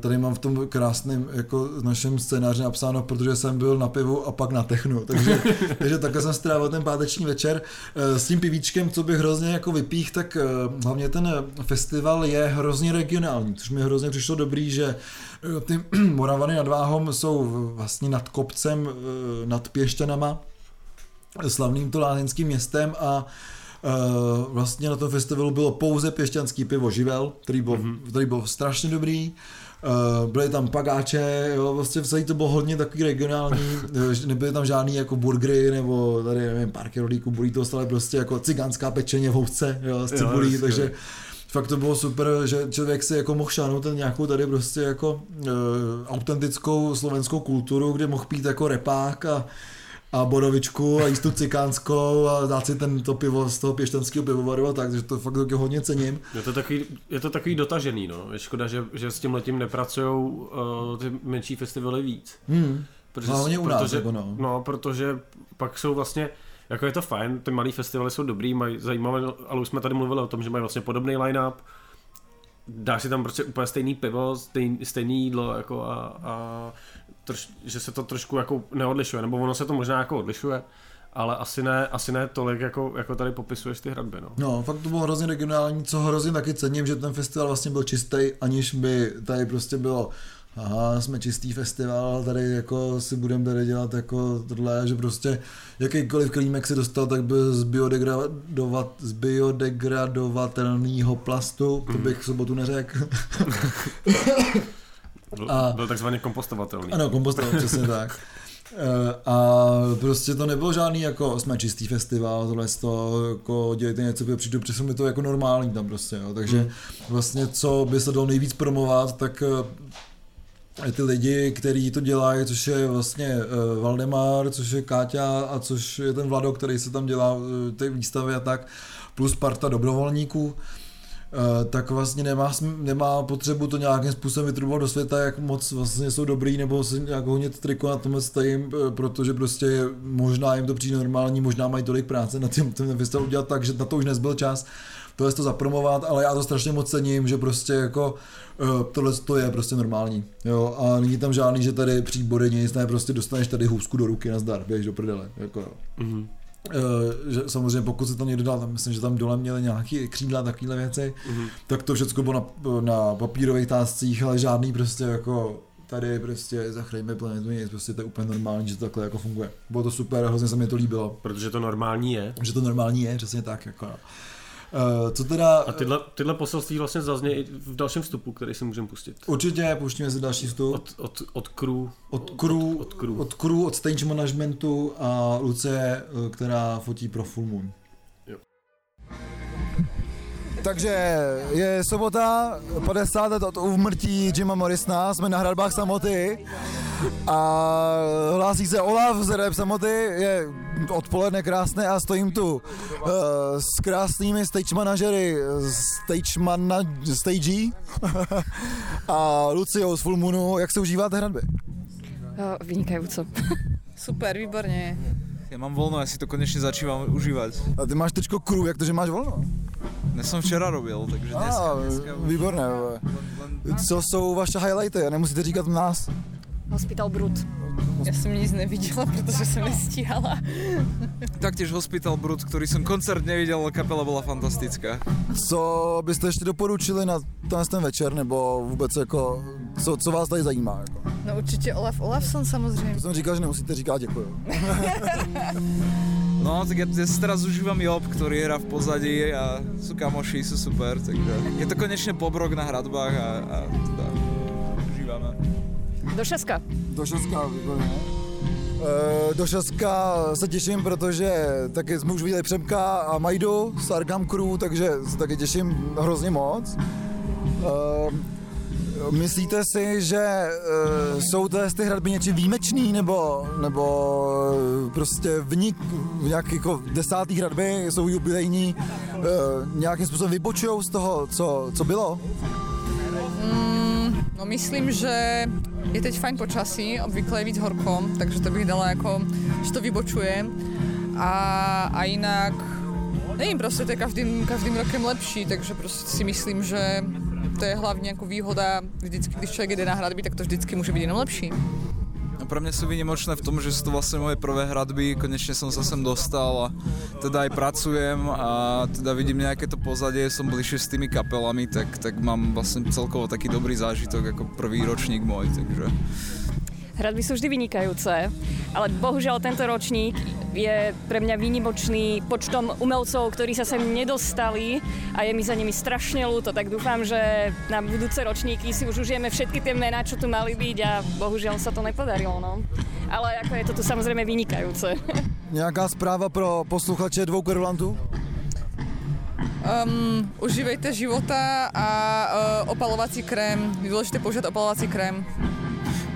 tady mám v tom krásném jako našem scénáři napsáno, protože jsem byl na pivu a pak na technu, takže, takže takhle jsem strávil ten páteční večer. Uh, s tím pivíčkem, co bych hrozně jako vypích, tak uh, hlavně ten festival je hrozně regionální, což mi hrozně přišlo dobrý, že ty Moravany nad Váhom jsou vlastně nad kopcem, nad Pěšťanama, slavným to lázeňským městem a vlastně na tom festivalu bylo pouze pěšťanský pivo Živel, který byl, mm-hmm. který byl strašně dobrý. Uh, byly tam pagáče, jo, vlastně celý to bylo hodně takový regionální, eh, nebyly tam žádný jako burgery nebo tady nevím, párky rodíků, burritos, ale prostě jako cigánská pečeně v housce, jo, z Jo, cibulí, skvělý. takže fakt to bylo super, že člověk si jako mohl šáhnout ten nějakou tady prostě jako uh, autentickou slovenskou kulturu, kde mohl pít jako repák a a borovičku a jíst tu cikánskou a dát si ten to pivo z toho pěštenského pivovaru a tak, takže to fakt taky hodně cením. Je to takový, je to takový dotažený, no. Je škoda, že, že s tím letím nepracují uh, ty menší festivaly víc. Hmm. Protože, Hlavně u nás, protože, jako no. no, protože pak jsou vlastně, jako je to fajn, ty malý festivaly jsou dobrý, mají zajímavé, ale už jsme tady mluvili o tom, že mají vlastně podobný line-up, dáš si tam prostě úplně stejný pivo, stejný, stejný jídlo, jako a, a troš, že se to trošku jako neodlišuje, nebo ono se to možná jako odlišuje, ale asi ne, asi ne tolik, jako, jako tady popisuješ ty hradby, no. No, fakt to bylo hrozně regionální, co hrozně taky cením, že ten festival vlastně byl čistý, aniž by tady prostě bylo aha, jsme čistý festival, tady jako si budeme tady dělat jako tohle, že prostě jakýkoliv klímek si dostal, tak byl z, biodegradovat, z biodegradovatelného plastu, to bych v sobotu neřekl. Byl, A- byl takzvaně kompostovatelný. Ano, kompostovat, přesně tak. Eh, A prostě to nebylo žádný jako jsme čistý festival, tohle z toho, jako dělejte něco, přijdu, přesně mi to jako normální tam prostě, jo. takže Hmm. vlastně co by se dalo nejvíc promovat, tak eh, ty lidi, kteří to dělají, což je vlastně eh, Valdemar, což je Káťa a což je ten Vlado, který se tam dělá ty výstavy a tak, plus parta dobrovolníků, tak vlastně nemá, nemá potřebu to nějakým způsobem vytrubovat do světa, jak moc vlastně jsou dobrý, nebo se nějak hodně triko na tomhle stajím, eh, protože prostě možná jim to přijde normální, možná mají tolik práce na tím, ten festival udělat tak, že na to už nezbyl čas, tohle to zapromovat, ale já to strašně moc cením, že prostě jako eh, tohle to je prostě normální, jo, a není tam žádný, že tady příbory nic, ne, prostě dostaneš tady hůzku do ruky, nazdar, běž do prdele, jako jo. Mhm. Eh, že samozřejmě pokud se tam někdo dal, tam myslím, že tam dole měli nějaký křídla, takovéhle věci, Mhm. tak to všechno bylo na, na papírových táscích, ale žádný prostě jako tady prostě zachrajme planetu, nic, prostě to je úplně normální, že to takhle jako funguje. Bylo to super, hrozně se mi to líbilo, Protože to normální je. že to normální je, přesně tak, jako no. Uh, co teda... A tyhle, tyhle poselství vlastně zazně i v dalším vstupu, který si můžeme pustit. Určitě, pouštíme si další vstup. Od, od, od crew. Od crew, Od, od crew. od, crew, od stage managementu a Lucie, eh, která fotí pro Full Moon. Takže je sobota, 50 let od úmrtí Jima Morrisona, jsme na hradbách samoty a hlásí se Olaf z Rep samoty, je odpoledne krásné a stojím tu uh, s krásnými stage manažery stage, mana, stage a Luciou z Full Moonu. Jak se užíváte hradby? Uh, vynikajúco. Super, výborně. Ja mám voľno, ja si to konečne začívam užívať. A ty máš tečko crew, jak to, že máš volno? Dnes som včera robil, takže dneska, dneska už- výborné. Co jsou vaše highlighty? Nemusíte říkat nás. Hospital Brut. Já jsem nic neviděla, protože jsem nestíhala. Taktiež Hospital Brut, ktorý som koncert nevidel, ale kapela bola fantastická. Co byste ještě doporučili na ten večer, nebo vůbec jako, co, co vás tady zajímá? Jako? No určitě Olaf Olafson samozřejmě. To jsem říkal, že nemusíte říkat děkuju. No, tak ja, ja teraz užívam Job, ktorý hrá v pozadí a sú kamoši, sú super, takže je to konečne pobrok na hradbách a, a teda užívame. Do šeska. Do Šaska, výborně. Eh, Do Šaska se těším, protože taky jsme už viděli Přemka a Majdu z Arkham Crew, takže se taky těším hrozně moc. Eh, Myslíte si, že uh, jsou to ty hradby něčím výjimečný, nebo, nebo eh, prostě vnik, v nějaký jako desátý hradby jsou jubilejní, uh, nějakým způsobem vybočují z toho, co, co bylo? No myslím, že je teď fajn počasí, obvykle je víc horko, takže to bych dala jako, že to vybočuje. A, a jinak, nevím, prostě to je každým, každým rokem lepší, takže prostě si myslím, že to je hlavně jako výhoda, vždycky, když člověk jde na hradby, tak to vždycky může být jenom lepší. No pre mňa sú výnimočné v tom, že sú to vlastne moje prvé hradby, konečne som sa sem dostal a teda aj pracujem a teda vidím nejaké to pozadie, som bližšie s tými kapelami, tak, tak mám vlastne celkovo taký dobrý zážitok ako prvý ročník môj, takže... Hradby sú vždy vynikajúce, ale bohužiaľ tento ročník je pre mňa výnimočný počtom umelcov, ktorí sa sem nedostali a je mi za nimi strašne ľúto, tak dúfam, že na budúce ročníky si už užijeme všetky tie mená, čo tu mali byť a bohužiaľ sa to nepodarilo, no. Ale ako je to tu samozrejme vynikajúce. Nějaká zpráva pro posluchače dvou kverulantů? Um, užívejte života a uh, opalovací krém. Je dôležité používať opalovací krém.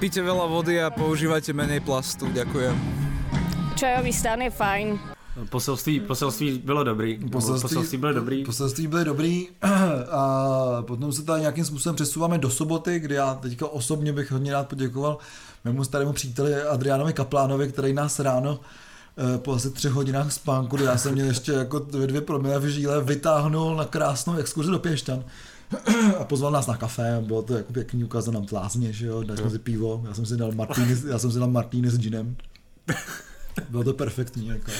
Píte veľa vody a používajte menej plastu, ďakujem. Čajový stan je fajn, Poselství, poselství bylo dobrý. Poselství, poselství bylo dobrý. Poselství byly dobrý a potom se tady nějakým způsobem přesouváme do soboty, kdy já teďka osobně bych hodně rád poděkoval mému starému příteli Adriánovi Kaplánovi, který nás ráno eh, po asi třech hodinách spánku, kdy já jsem měl ještě jako dvě, dvě promile v žíle, vytáhnul na krásnou exkurzi do Pěšťan a pozval nás na kafe, bylo to jako pěkný, ukázal nám tlázně, že jo, dali jsme si pivo, já jsem si dal martini, já jsem si dal martini s ginem. Bylo to perfektní, jako.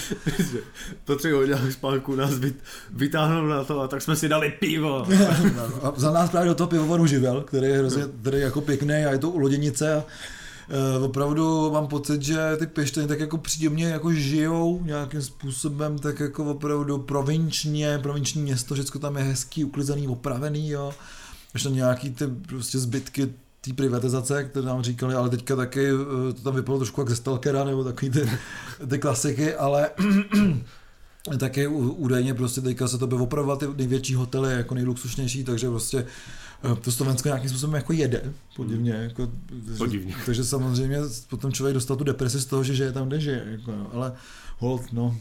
Po třech hodinách spánku nás vyt, vytáhnul na to a tak jsme si dali pivo. A vzal nás právě do toho pivovaru Živel, který je hrozně který je jako pěkný a je to u loděnice a Uh, opravdu mám pocit, že ty pěštěny tak jako příjemně jako žijou nějakým způsobem, tak jako opravdu provinčně, provinční město, všechno tam je hezký, uklizený, opravený, jo. Ještě nějaký ty prostě zbytky té privatizace, které nám říkali, ale teďka taky eh, to tam vypadalo trošku jak ze Stalkera, nebo takový ty, ty klasiky, ale taky údajně prostě teďka se to by opravovat ty největší hotely jako nejluxusnější, takže prostě to Slovensko nějakým způsobem jako jede, podivně. Jako, Podivně. Takže samozřejmě potom člověk dostal tu depresi z toho, že žije tam, kde žije. Jako, no. Ale hold, no,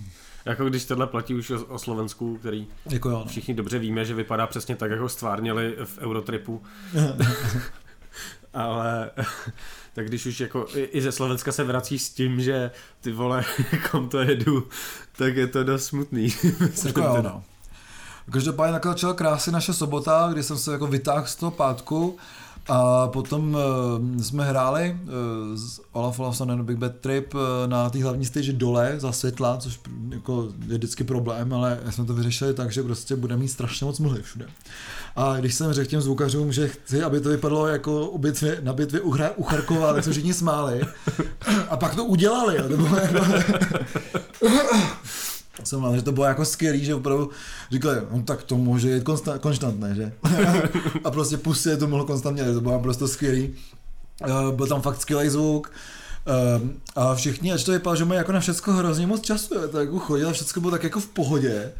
Jako když tohle platí už o, Slovensku, který jako jo. No. všichni dobře víme, že vypadá přesně tak, jako stvárnili v Eurotripu. Ale tak když už jako i, ze Slovenska se vrací s tím, že ty vole, kom to jedu, tak je to dost smutný. Jako jo, no. Každopádně takhle začala krásy naše sobota, kdy jsem se jako vytáhl z toho pátku a potom uh, jsme hráli uh, s Olaf Olafsonem Big Bad Trip uh, na té hlavní stage dole za světla, což jako je vždycky problém, ale jsme to vyřešili tak, že prostě budeme mít strašně moc mlhy všude. A když jsem řekl těm zvukařům, že chci, aby to vypadalo jako u bitvy, na bitvě u, Hra, u Charkova, tak se všichni smáli. A pak to udělali. Jo. To bylo jako... jsem rád, že to bylo jako skvělý, že opravdu říkali, no tak to může jít konsta- konstantné, že? a prostě pustě to mohlo konstantně, to bylo prostě skvělý. Uh, byl tam fakt skvělý zvuk. Uh, a všichni, ač to vypadalo, že mají jako na všechno hrozně moc času, jo, tak jako chodil a všechno bylo tak jako v pohodě.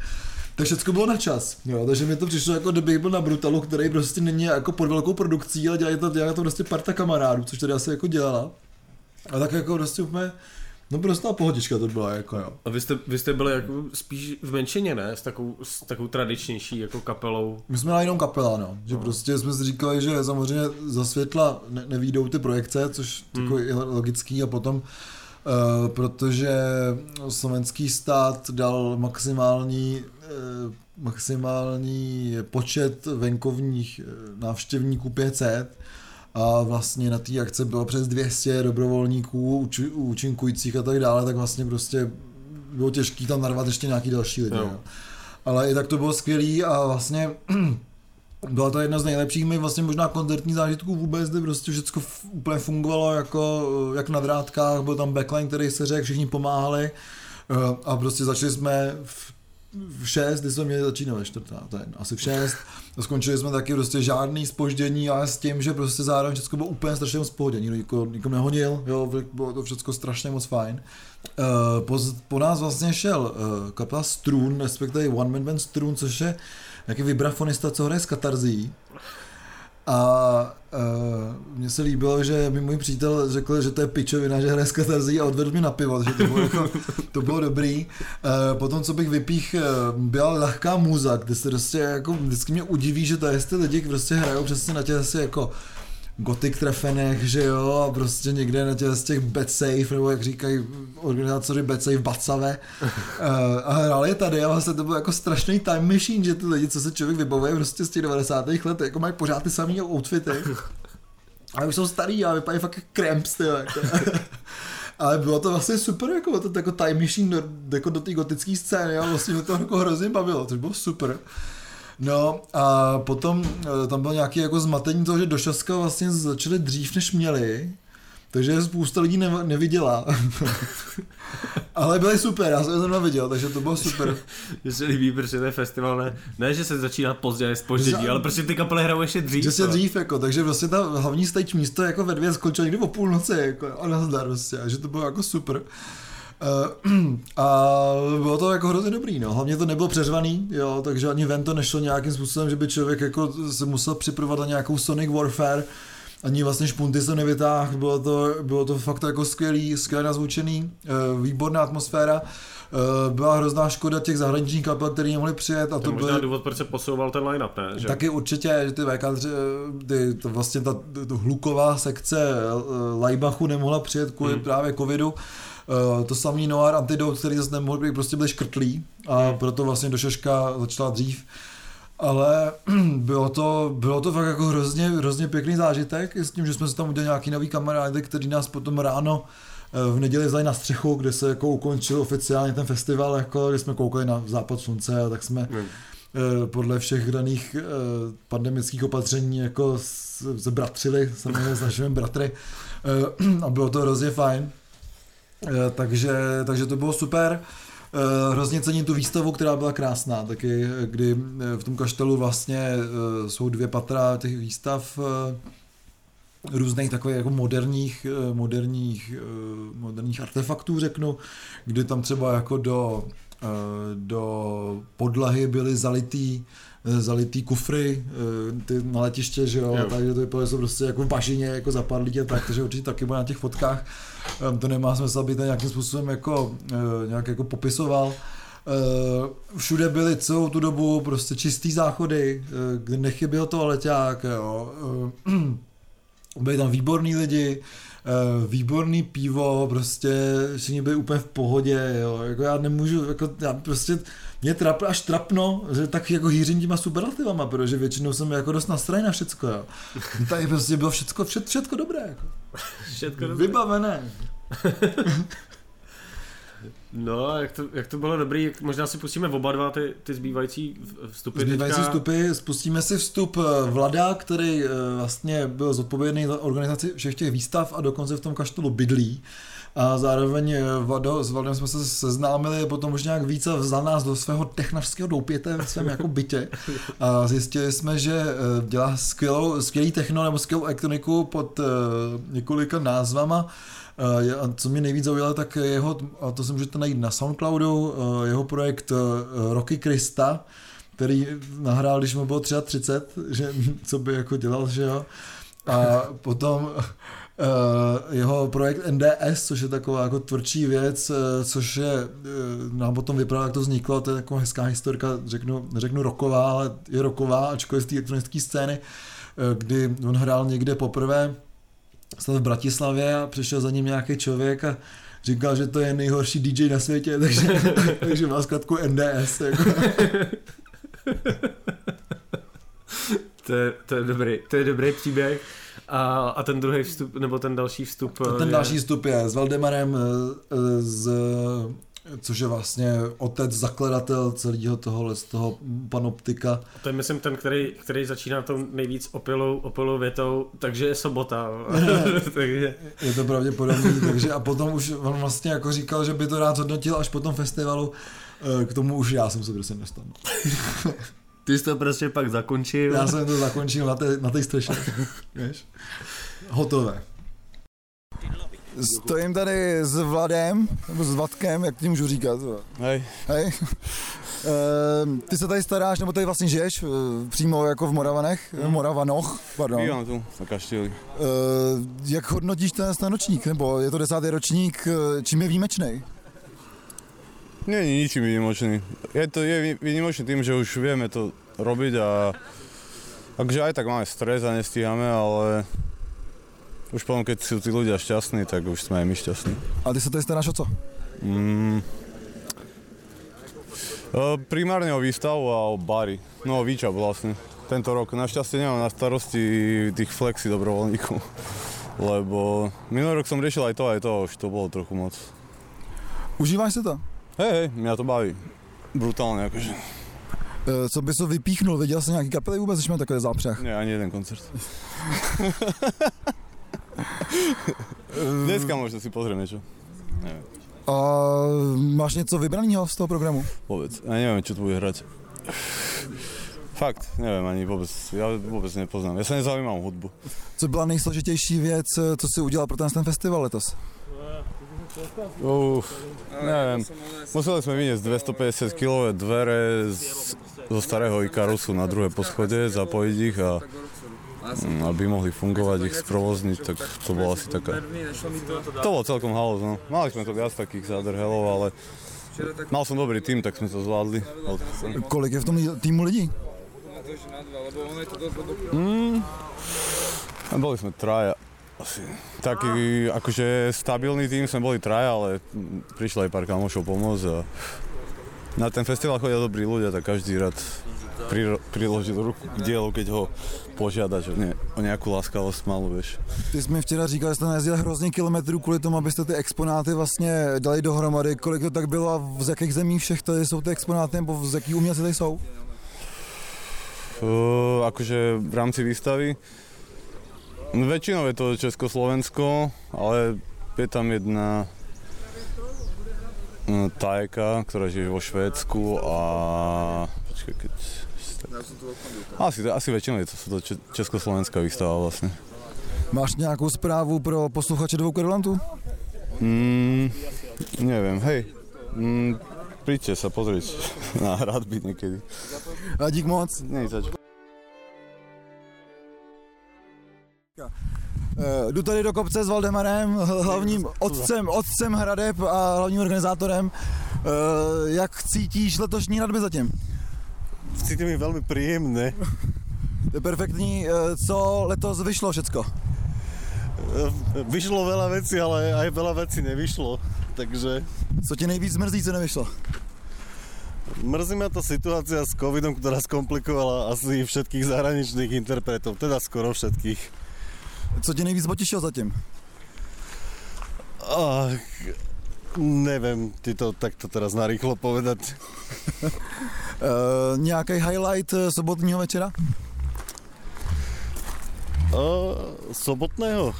tak všechno bylo na čas. Jo, takže mi to přišlo jako kdybych byl na Brutalu, který prostě není jako pod velkou produkcí, ale dělá to, dělá to prostě parta kamarádů, což tady asi jako dělala. A tak jako prostě úplně, no prostě pohodička to byla, jako jo. A vy jste, vy jste byli jako spíš v menšině, ne? S takovou, s takovou tradičnější jako kapelou. My jsme na jenom kapela, no. Že no. prostě jsme si říkali, že samozřejmě za světla ne, nevídou ty projekce, což hmm. jako je logický a potom Uh, protože slovenský stát dal maximální uh, maximální počet venkovních návštěvníků 500 a vlastně na té akce bylo přes 200 dobrovolníků, účinkujících a tak dále, tak vlastně prostě bylo těžké tam narvat ještě nějaký další lidi. No. Ale i tak to bylo skvělý a vlastně byla to jedna z nejlepších mi vlastně možná koncertní zážitků vůbec, kde prostě všechno úplně fungovalo jako jak na drátkách, byl tam backline, který se řekl, všichni pomáhali eh, a prostě začali jsme v v 6, kdy jsme měli začínat ve čtvrtá, to je asi v 6. A skončili jsme taky prostě žádný spoždění, ale s tím, že prostě zároveň všechno bylo úplně strašně moc pohodě, nikdo nikoho, nikoho nehonil, jo, bylo to všechno strašně moc fajn. Uh, po, po, nás vlastně šel uh, kapela Strun, respektive One Man Band Strun, což je nějaký vibrafonista, co hraje s katarzí. A uh, mně se líbilo, že mi můj přítel řekl, že to je pičovina, že hraje katarzí a odvedl mě na pivo, takže to bylo, jako, to bylo dobrý. Uh, potom, co bych vypích, uh, byla lehká muza, kde se prostě jako vždycky mě udiví, že je ty lidi prostě hrajou přesně na těch asi jako gotik trefenech, že jo, a prostě někde na těch z těch bed safe, nebo jak říkají organizátoři bed safe Bacave. uh, a hráli je tady a vlastně to byl jako strašný time machine, že ty lidi, co se člověk vybavuje prostě z těch 90. let, jako mají pořád ty samé outfity. A už jsou starý a vypadají fakt kremps, ty jako. Ale bylo to vlastně super, jako, to, jako time machine do, jako do té gotické scény a vlastně mě to jako hrozně bavilo, což bylo super. No a potom eh, tam byl nějaký jako zmatení toho, že do Šaska vlastně začali dřív, než měli, takže spousta lidí ne- neviděla. Ale byly super, já jsem to viděl, takže to bylo super. Mně se líbí, protože to je festival, ne, ne že se začíná pozdě, spoždění, ale prostě ty kapely hrajou ještě dřív. Že se dřív, jako, takže vlastně ta hlavní stage místo jako ve dvě skončila někdy o půlnoci, jako, a nazdar prostě, a že to bylo jako super. Uh, a bylo to jako hrozně dobrý, no. Hlavně to nebylo přeřvaný, jo, takže ani ven to nešlo nějakým způsobem, že by člověk jako se musel připravovat na nějakou Sonic Warfare, ani vlastně špunty jsem nevytáhl, bylo to, bylo to fakt jako skvělý, skvěle nazvučený, uh, výborná atmosféra. Uh, byla hrozná škoda těch zahraničních kapel, který nemohli přijet. A to, to možná byly... důvod, proč se posouval ten line-up, ne? Že? Taky určitě, že ty VK, ty, to vlastně ta to hluková sekce Lajbachu nemohla přijet kvůli hmm. právě covidu. Uh, to samý Noir Antidote, který zase nemohl být, prostě byli škrtlí a hmm. proto vlastně do Šeška začala dřív. Ale bylo to, bylo to fakt jako hrozně, hrozně pěkný zážitek s tím, že jsme se tam udělali nějaký nový kamarády, který nás potom ráno eh, v neděli vzali na střechu, kde se jako ukončil oficiálně ten festival, jako, kde jsme koukali na západ slunce a tak jsme hmm. podle všech daných pandemických opatření jako se bratřili, samozřejmě s našimi bratry a bylo to hrozně fajn. Eh, takže, takže to bylo super. Eh, hrozně cením tu výstavu, která byla krásná, taky kdy eh, v tom kaštelu vlastně jsou dvě patra těch výstav různých takových jako moderních, moderních, moderních artefaktů řeknu, kdy tam třeba jako do, do podlahy byly zalitý zalitý kufry, ty na letiště, že jo, jo. takže to jsou prostě jako v bažině, jako zapadlí a tak, takže určitě taky bude na těch fotkách. To nemá smysl, aby to nějakým způsobem jako, eh, nějak jako popisoval. Eh, všude byly celou tu dobu prostě čistý záchody, eh, kde nechyběl toaleťák, jo. Byli tam výborní lidi, výborný pivo, prostě všichni byli úplně v pohodě, jo. Jako já nemůžu, jako já prostě, mě trap, až trapno, že tak jako hýřím těma superlativama, protože většinou jsem jako dost nastrajen na všecko, jo. Tady prostě bylo všecko, všecko, všecko dobré, jako. Všetko dobré. Vybavené. No, jak to, jak to bylo dobrý, možná si pustíme oba dva ty, ty zbývající vstupy. Zbývající teďka. vstupy, spustíme si vstup eh, Vlada, který eh, vlastně byl zodpovědný za organizaci všech těch výstav a dokonce v tom kaštelu bydlí. A zároveň eh, Vado, s Vladem jsme se seznámili potom už nějak více vzal nás do svého technařského doupěte ve svém jako bytě. A zjistili jsme, že dělá skvělou, skvělý techno nebo skvělou elektroniku pod několika názvama a co mě nejvíc zaujalo, tak jeho, a to si můžete najít na Soundcloudu, uh, jeho projekt uh, Rocky Krista, který nahrál, když mu bylo 33, že co by jako dělal, že jo. A potom jeho projekt NDS, což je taková jako tvrdší věc, což je, nám potom vypadá, jak to vzniklo, to je taková hezká historka, řeknu, neřeknu roková, ale je roková, ačkoliv z té elektronické scény, kdy on hrál někde poprvé, stal v Bratislavě a přišel za ním nějaký člověk a říkal, že to je nejhorší DJ na světě, takže, takže má zkratku NDS. Jako. to, je, to, je dobrý, to je dobrý příběh. A, a ten druhý vstup, nebo ten další vstup a ten je... další vstup je s Valdemarem, eh, z, což je vlastně otec, zakladatel celého tohohle, z toho panoptika. To je myslím ten, který, který začíná tou nejvíc opilou, opilou větou, takže je sobota. takže... Je to pravděpodobný, takže a potom už on vlastně jako říkal, že by to rád zhodnotil až po tom festivalu, eh, k tomu už já jsem se prostě nestal. Ty jsi to prostě pak zakončil. Já jsem to zakončil na té, na té střeše. Víš? Hotové. Stojím tady s Vladem, nebo s Vladkem, jak ti můžu říkat. Hej. Hej. Uh, ty se tady staráš, nebo tady vlastně žiješ, uh, přímo jako v Moravanech, hmm. Moravanoch, pardon. Bývám tu, na kaštěli. Uh, jak hodnotíš ten, ročník, nebo je to desátý ročník, čím je výjimečný? Je ničím výnimočný. Je to je výnimočný tým, že už vieme to robiť a takže aj tak máme stres a nestíhame, ale už potom, keď sú tí ľudia šťastní, tak už sme aj my šťastní. A ty sa tady staráš o co? Mm, primárne o výstavu a o bary. No o výčap vlastne. Tento rok. Našťastie nemám na starosti tých flexi dobrovoľníkov. Lebo minulý rok som riešil aj to, aj to, už to bolo trochu moc. Užíváš si to? Hej, hej, mňa to baví. Brutálne akože. E, co bys to vypíchnul? Viděl jsi nějaký kapely vůbec, když měl takový zápřah? Ne, ani jeden koncert. Dneska možno si pozriem niečo. Neviem. A máš něco vybraného z toho programu? Vôbec. Ja neviem, čo tu bude hrať. Fakt, nevím ani vůbec, já vůbec nepoznám. Já se nezaujímám hudbu. Co byla nejsložitější věc, co si udělal pro ten, ten festival letos? Uf, neviem. Museli sme vyniesť 250 kg dvere z, zo starého Ikarusu na druhé poschodie, zapojiť ich a aby mohli fungovať, ich sprovozniť, tak to bolo asi taká... To bolo celkom halus, no. Mali sme to viac takých zádrhelov, ale mal som dobrý tým, tak sme to zvládli. Kolik je v tom týmu lidí? Mm, boli sme traja. Asi. Taký akože stabilný tým sme boli traja, ale prišla aj pár kamošov pomôcť a na ten festival chodia dobrí ľudia, tak každý rád pri, priložil ruku k dielu, keď ho požiada že ne, o nějakou láskavost malou, vieš. Ty jsi mi včera říkal, že jste najezdil hrozně kilometrů kvůli tomu, abyste ty exponáty vlastně dali dohromady. Kolik to tak bylo a z jakých zemí všech tady jsou ty exponáty, nebo z jakých umělci tady jsou? Uh, akože v rámci výstavy No, väčšinou je to Československo, ale je tam jedna tajka, ktorá žije vo Švédsku a... Počkaj, keď... Asi, asi väčšinou je to, to Československá výstava vlastne. Máš nějakou zprávu pro posluchače dvou kvadrantů? Mm, neviem, hej. Mm, príďte sa pozrieť na hradby niekedy. A dík moc. Nej, zač. Uh, jdu tady do kopce s Valdemarem, hlavním otcem, otcem Hradeb a hlavním organizátorem. Uh, jak cítíš letošní hradby zatím? Cítím je velmi příjemné. To je perfektní. Uh, co letos vyšlo všecko? Vyšlo veľa vecí, ale aj veľa vecí nevyšlo, takže... Co ti nejvíc mrzí, co nevyšlo? Mrzí ma tá situácia s covidom, ktorá skomplikovala asi všetkých zahraničných interpretov, teda skoro všetkých. Co tě nejvíc potěšil zatím? Ach, nevím ti to takto teraz narýchlo povedať. uh, nějaký highlight eh, sobotního večera? Uh, sobotného?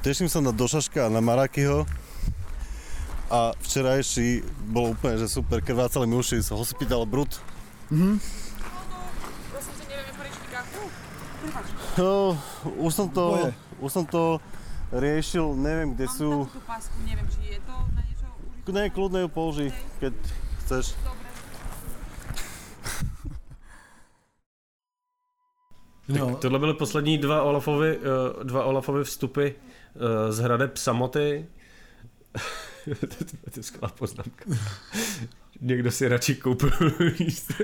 Teším sa na Došaška a na Marakyho. A včerajší bol úplne že super, krvácali mi uši z Hospital Brut. Mm-hmm. No, už som to, už som to riešil, neviem, kde sú... Mám tú pásku, neviem, či je to na niečo užitočné. Ne, kľudne ju použij, keď chceš. No. Tohle byly poslední dva Olafovy, uh, dva Olafovy vstupy uh, z hradeb Samoty. to je skvělá poznámka. Někdo si radši koupil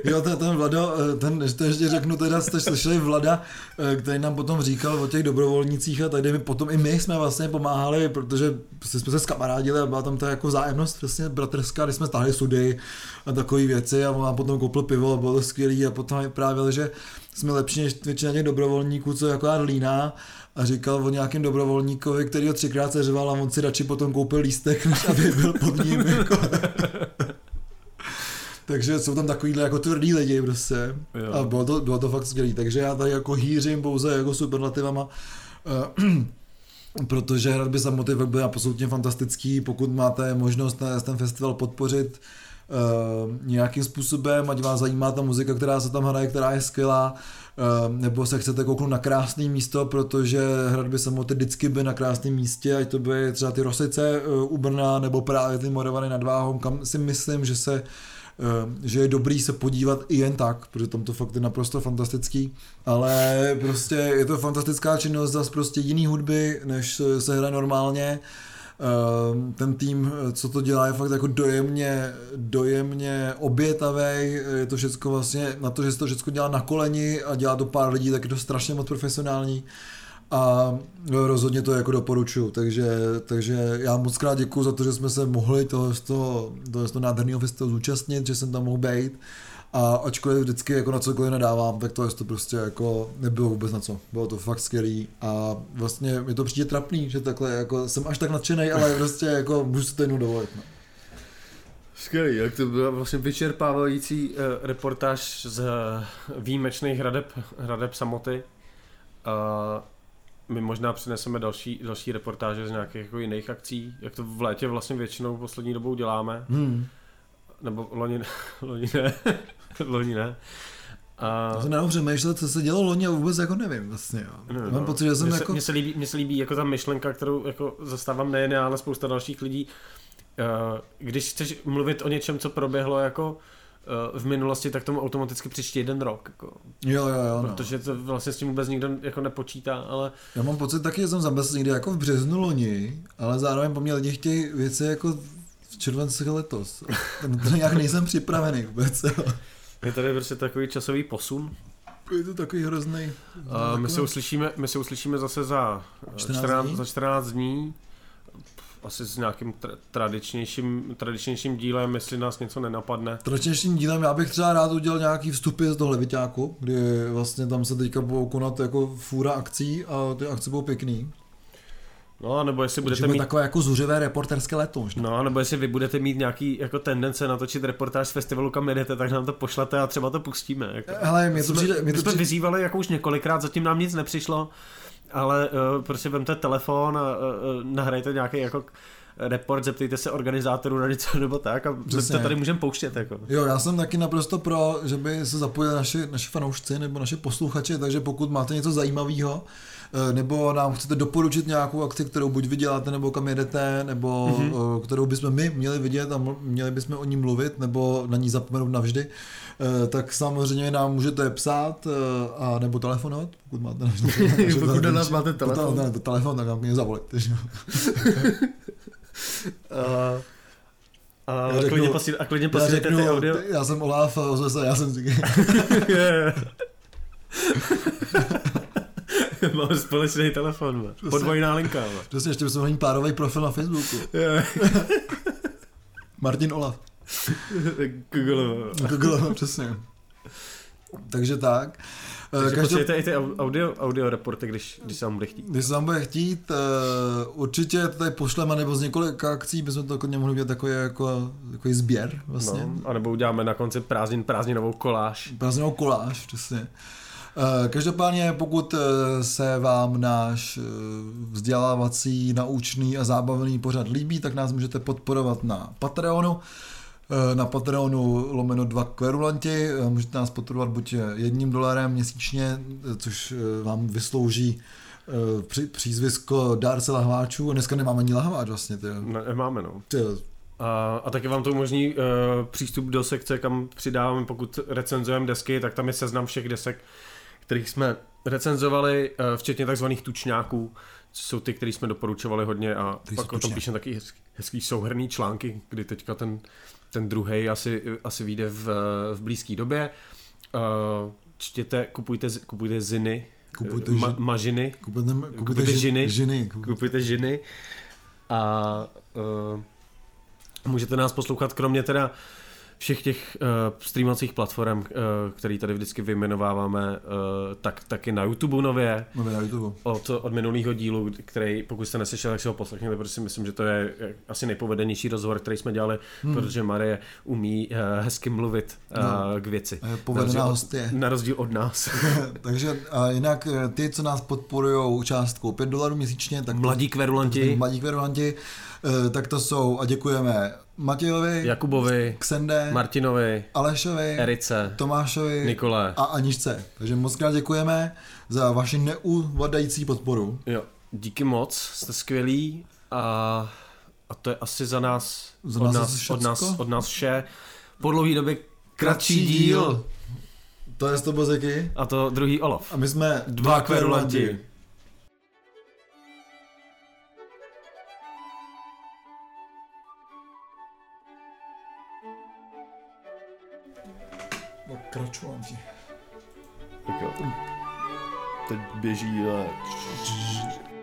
Jo, ten, ten Vlado, eh, ten, to ještě řeknu, teda jste slyšeli Vlada, eh, který nám potom říkal o těch dobrovolnících a tady my potom i my jsme vlastně pomáhali, protože jsme se skamarádili a byla tam ta jako zájemnost vlastně bratrská, když jsme stáhli sudy a takové věci a on potom koupil pivo a bylo to skvělý a potom vyprávěl, že jsme lepší než většina těch dobrovolníků, co je jako Lína a říkal o nějakém dobrovolníkovi, který ho třikrát seřval a on si radši potom koupil lístek, než aby byl pod ním. Jako. Takže jsou tam takovýhle jako tvrdý lidi prostě. Jo. A bylo to, bylo to fakt skvělý. Takže já tady jako hýřím pouze jako superlativama. Uh, protože hradby samotný byly absolutně fantastický. Pokud máte možnost ten festival podpořit, Uh, nějakým způsobem, ať vás zajímá ta muzika, která se tam hraje, která je skvělá, nebo se chcete kouknout na krásné místo, protože hradby samoty vždycky by na krásném místě, ať to by třeba ty Rosice uh, u Brna, nebo právě ty Moravany nad Váhom, kam si myslím, že se že je dobrý se podívat i jen tak, protože tam to fakt je naprosto fantastický, ale prostě je to fantastická činnost zase prostě jiný hudby, než se hraje normálně, Ehm, ten tým, co to dělá, je fakt jako dojemně, dojemně obětavý. Je to všechno vlastně na to, že se to všechno dělá na koleni a dělá to pár lidí, tak je to strašně moc profesionální. A rozhodně to jako doporučuju, takže, takže já moc krát děkuji za to, že jsme se mohli toho, toho, toho, toho nádherného festivalu zúčastnit, že jsem tam mohl být a ačkoliv vždycky jako na cokoliv nedávám, tak to, to prostě jako nebylo vůbec na co. Bylo to fakt skvělý a vlastně mi to přijde trapný, že takhle jako jsem až tak nadšený, ale prostě jako můžu si to jednou dovolit. No. Skvělý, jak to byla vlastně vyčerpávající uh, reportáž z uh, výjimečných hradeb, hradeb samoty. Uh, my možná přineseme další, další reportáže z nějakých jako jiných akcí, jak to v létě vlastně většinou poslední dobou děláme. Hmm. Nebo loni, loni ne. loni ne. A... Jsem jenom přemýšlel, co se dělo loni a vůbec jako nevím vlastně. Jo. No, Mám pocit, že jsem mně jako... Mně se, líbí, mně se líbí jako ta myšlenka, kterou jako zastávám nejen já, ale spousta dalších lidí. Eh, když chceš mluvit o něčem, co proběhlo jako eh, v minulosti, tak tomu automaticky příští jeden rok. Jako. Jo, jo, jo. No. Protože to vlastně s tím vůbec nikdo jako nepočítá, ale... Já mám pocit taky, že jsem zamyslel někdy jako v březnu loni, ale zároveň po mně lidi chtějí věci jako v červenci letos. To nějak nejsem připravený vůbec. Je tady prostě takový časový posun. Je to takový hrozný. Uh, my, se uslyšíme, my se uslyšíme zase za 14, 14 dní? za 14 dní. Asi s nějakým tra- tradičnějším, tradičnějším dílem, jestli nás něco nenapadne. Tradičnějším dílem já bych třeba rád udělal nějaký vstupy z toho Leviťáku, kdy vlastně tam se teďka budou konat jako fůra akcí a ty akce budou pěkný. No, nebo jestli budete mít... takové jako zuřivé reporterské leto možná. No, nebo jestli vy budete mít nějaký jako tendence natočit reportáž z festivalu, kam jedete, tak nám to pošlete a třeba to pustíme. Jako. Hele, mě to jsme, přijde, mě to jsme přijde... vyzývali jako už několikrát, zatím nám nic nepřišlo, ale uh, prostě vemte telefon a uh, nahrajte nějaký jako report, zeptejte se organizátorů na něco nebo tak a Přesně. to tady můžeme pouštět. Jako. Jo, já jsem taky naprosto pro, že by se zapojili naši, naši fanoušci nebo naši posluchači, takže pokud máte něco zajímavého, nebo nám chcete doporučit nějakou akci, kterou buď vyděláte, nebo kam jedete, nebo mm-hmm. kterou bychom my měli vidět a měli bychom o ní mluvit, nebo na ní zapomenout navždy, eh, tak samozřejmě nám můžete psát a nebo telefonovat, pokud máte naš pokud na nás máte telefon. Pokud telefon, tak nám mě zavolejte. uh... A, já klidně posíl, a klidně posílejte ty audio. Já jsem Olaf a já jsem si... Máme společný telefon, podvojná linka. Man. Přesně, ještě bychom mít párový profil na Facebooku. Martin Olaf. Google. Google, přesně. Takže tak. Takže Každou... i ty audio, audio reporty, když, když se vám bude chtít. Když se vám bude chtít, uh, určitě to tady pošleme, nebo z několika akcí bychom to hodně mohli být takový jako, takový sběr vlastně. No, a nebo uděláme na konci prázdnin, prázdninovou koláž. Prázdninovou koláž, přesně. Eh, každopádně, pokud eh, se vám náš eh, vzdělávací, naučný a zábavný pořad líbí, tak nás můžete podporovat na Patreonu. Na Patreonu lomeno dva kverulanti, můžete nás podporovat buď jedním dolarem měsíčně, což vám vyslouží při, přízvisko dárce lahváčů. Dneska nemáme ani lahváč vlastně. Ty. Ne, máme, no. Ty, A, a taky vám to umožní uh, přístup do sekce, kam přidáváme, pokud recenzujeme desky, tak tam je seznam všech desek, kterých jsme recenzovali, uh, včetně takzvaných tučňáků, což jsou ty, které jsme doporučovali hodně a Ty pak o tom píšeme taky hezký, hezký souhrný články, kdy teďka ten, ten druhý asi, asi vyjde v, v blízké době. Uh, čtěte, kupujte, kupujte ziny, Kupujte ma, ži- mažiny, kupujte, kupujte, kupujte žiny. žiny. kupujte žiny a uh, můžete nás poslouchat kromě teda všech těch uh, streamovacích platform, uh, který tady vždycky vyjmenováváme, uh, tak taky na YouTube nově No, na YouTube. od, od minulého dílu, který pokud jste neslyšeli, tak si ho poslechněte, protože si myslím, že to je eh, asi nejpovedenější rozhovor, který jsme dělali, hmm. protože Marie umí uh, hezky mluvit uh, No. k věci. Povedená Na rozdíl od- hostie. Na rozdíl od nás. Takže a jinak eh, ty, co nás podporují částkou 5 dolarů měsíčně, tak Mladí kverulanti, mladí kverulanti, eh, tak to jsou a děkujeme Matějovi, Jakubovi, Ksende, Martinovi, Alešovi, Erice, Tomášovi Nikole. a Aničce. Takže moc krát děkujeme za vaši neuvadající podporu. Jo, díky moc, jste skvělí a, a to je asi za nás, Za od, nás nás, od, nás od nás vše. Po dlouhý době kratší díl To je z toho Bozeky. a to druhý Olaf. A my jsme Dva kverulanti. Dva kračulanti. Tak jo. Teď běží a...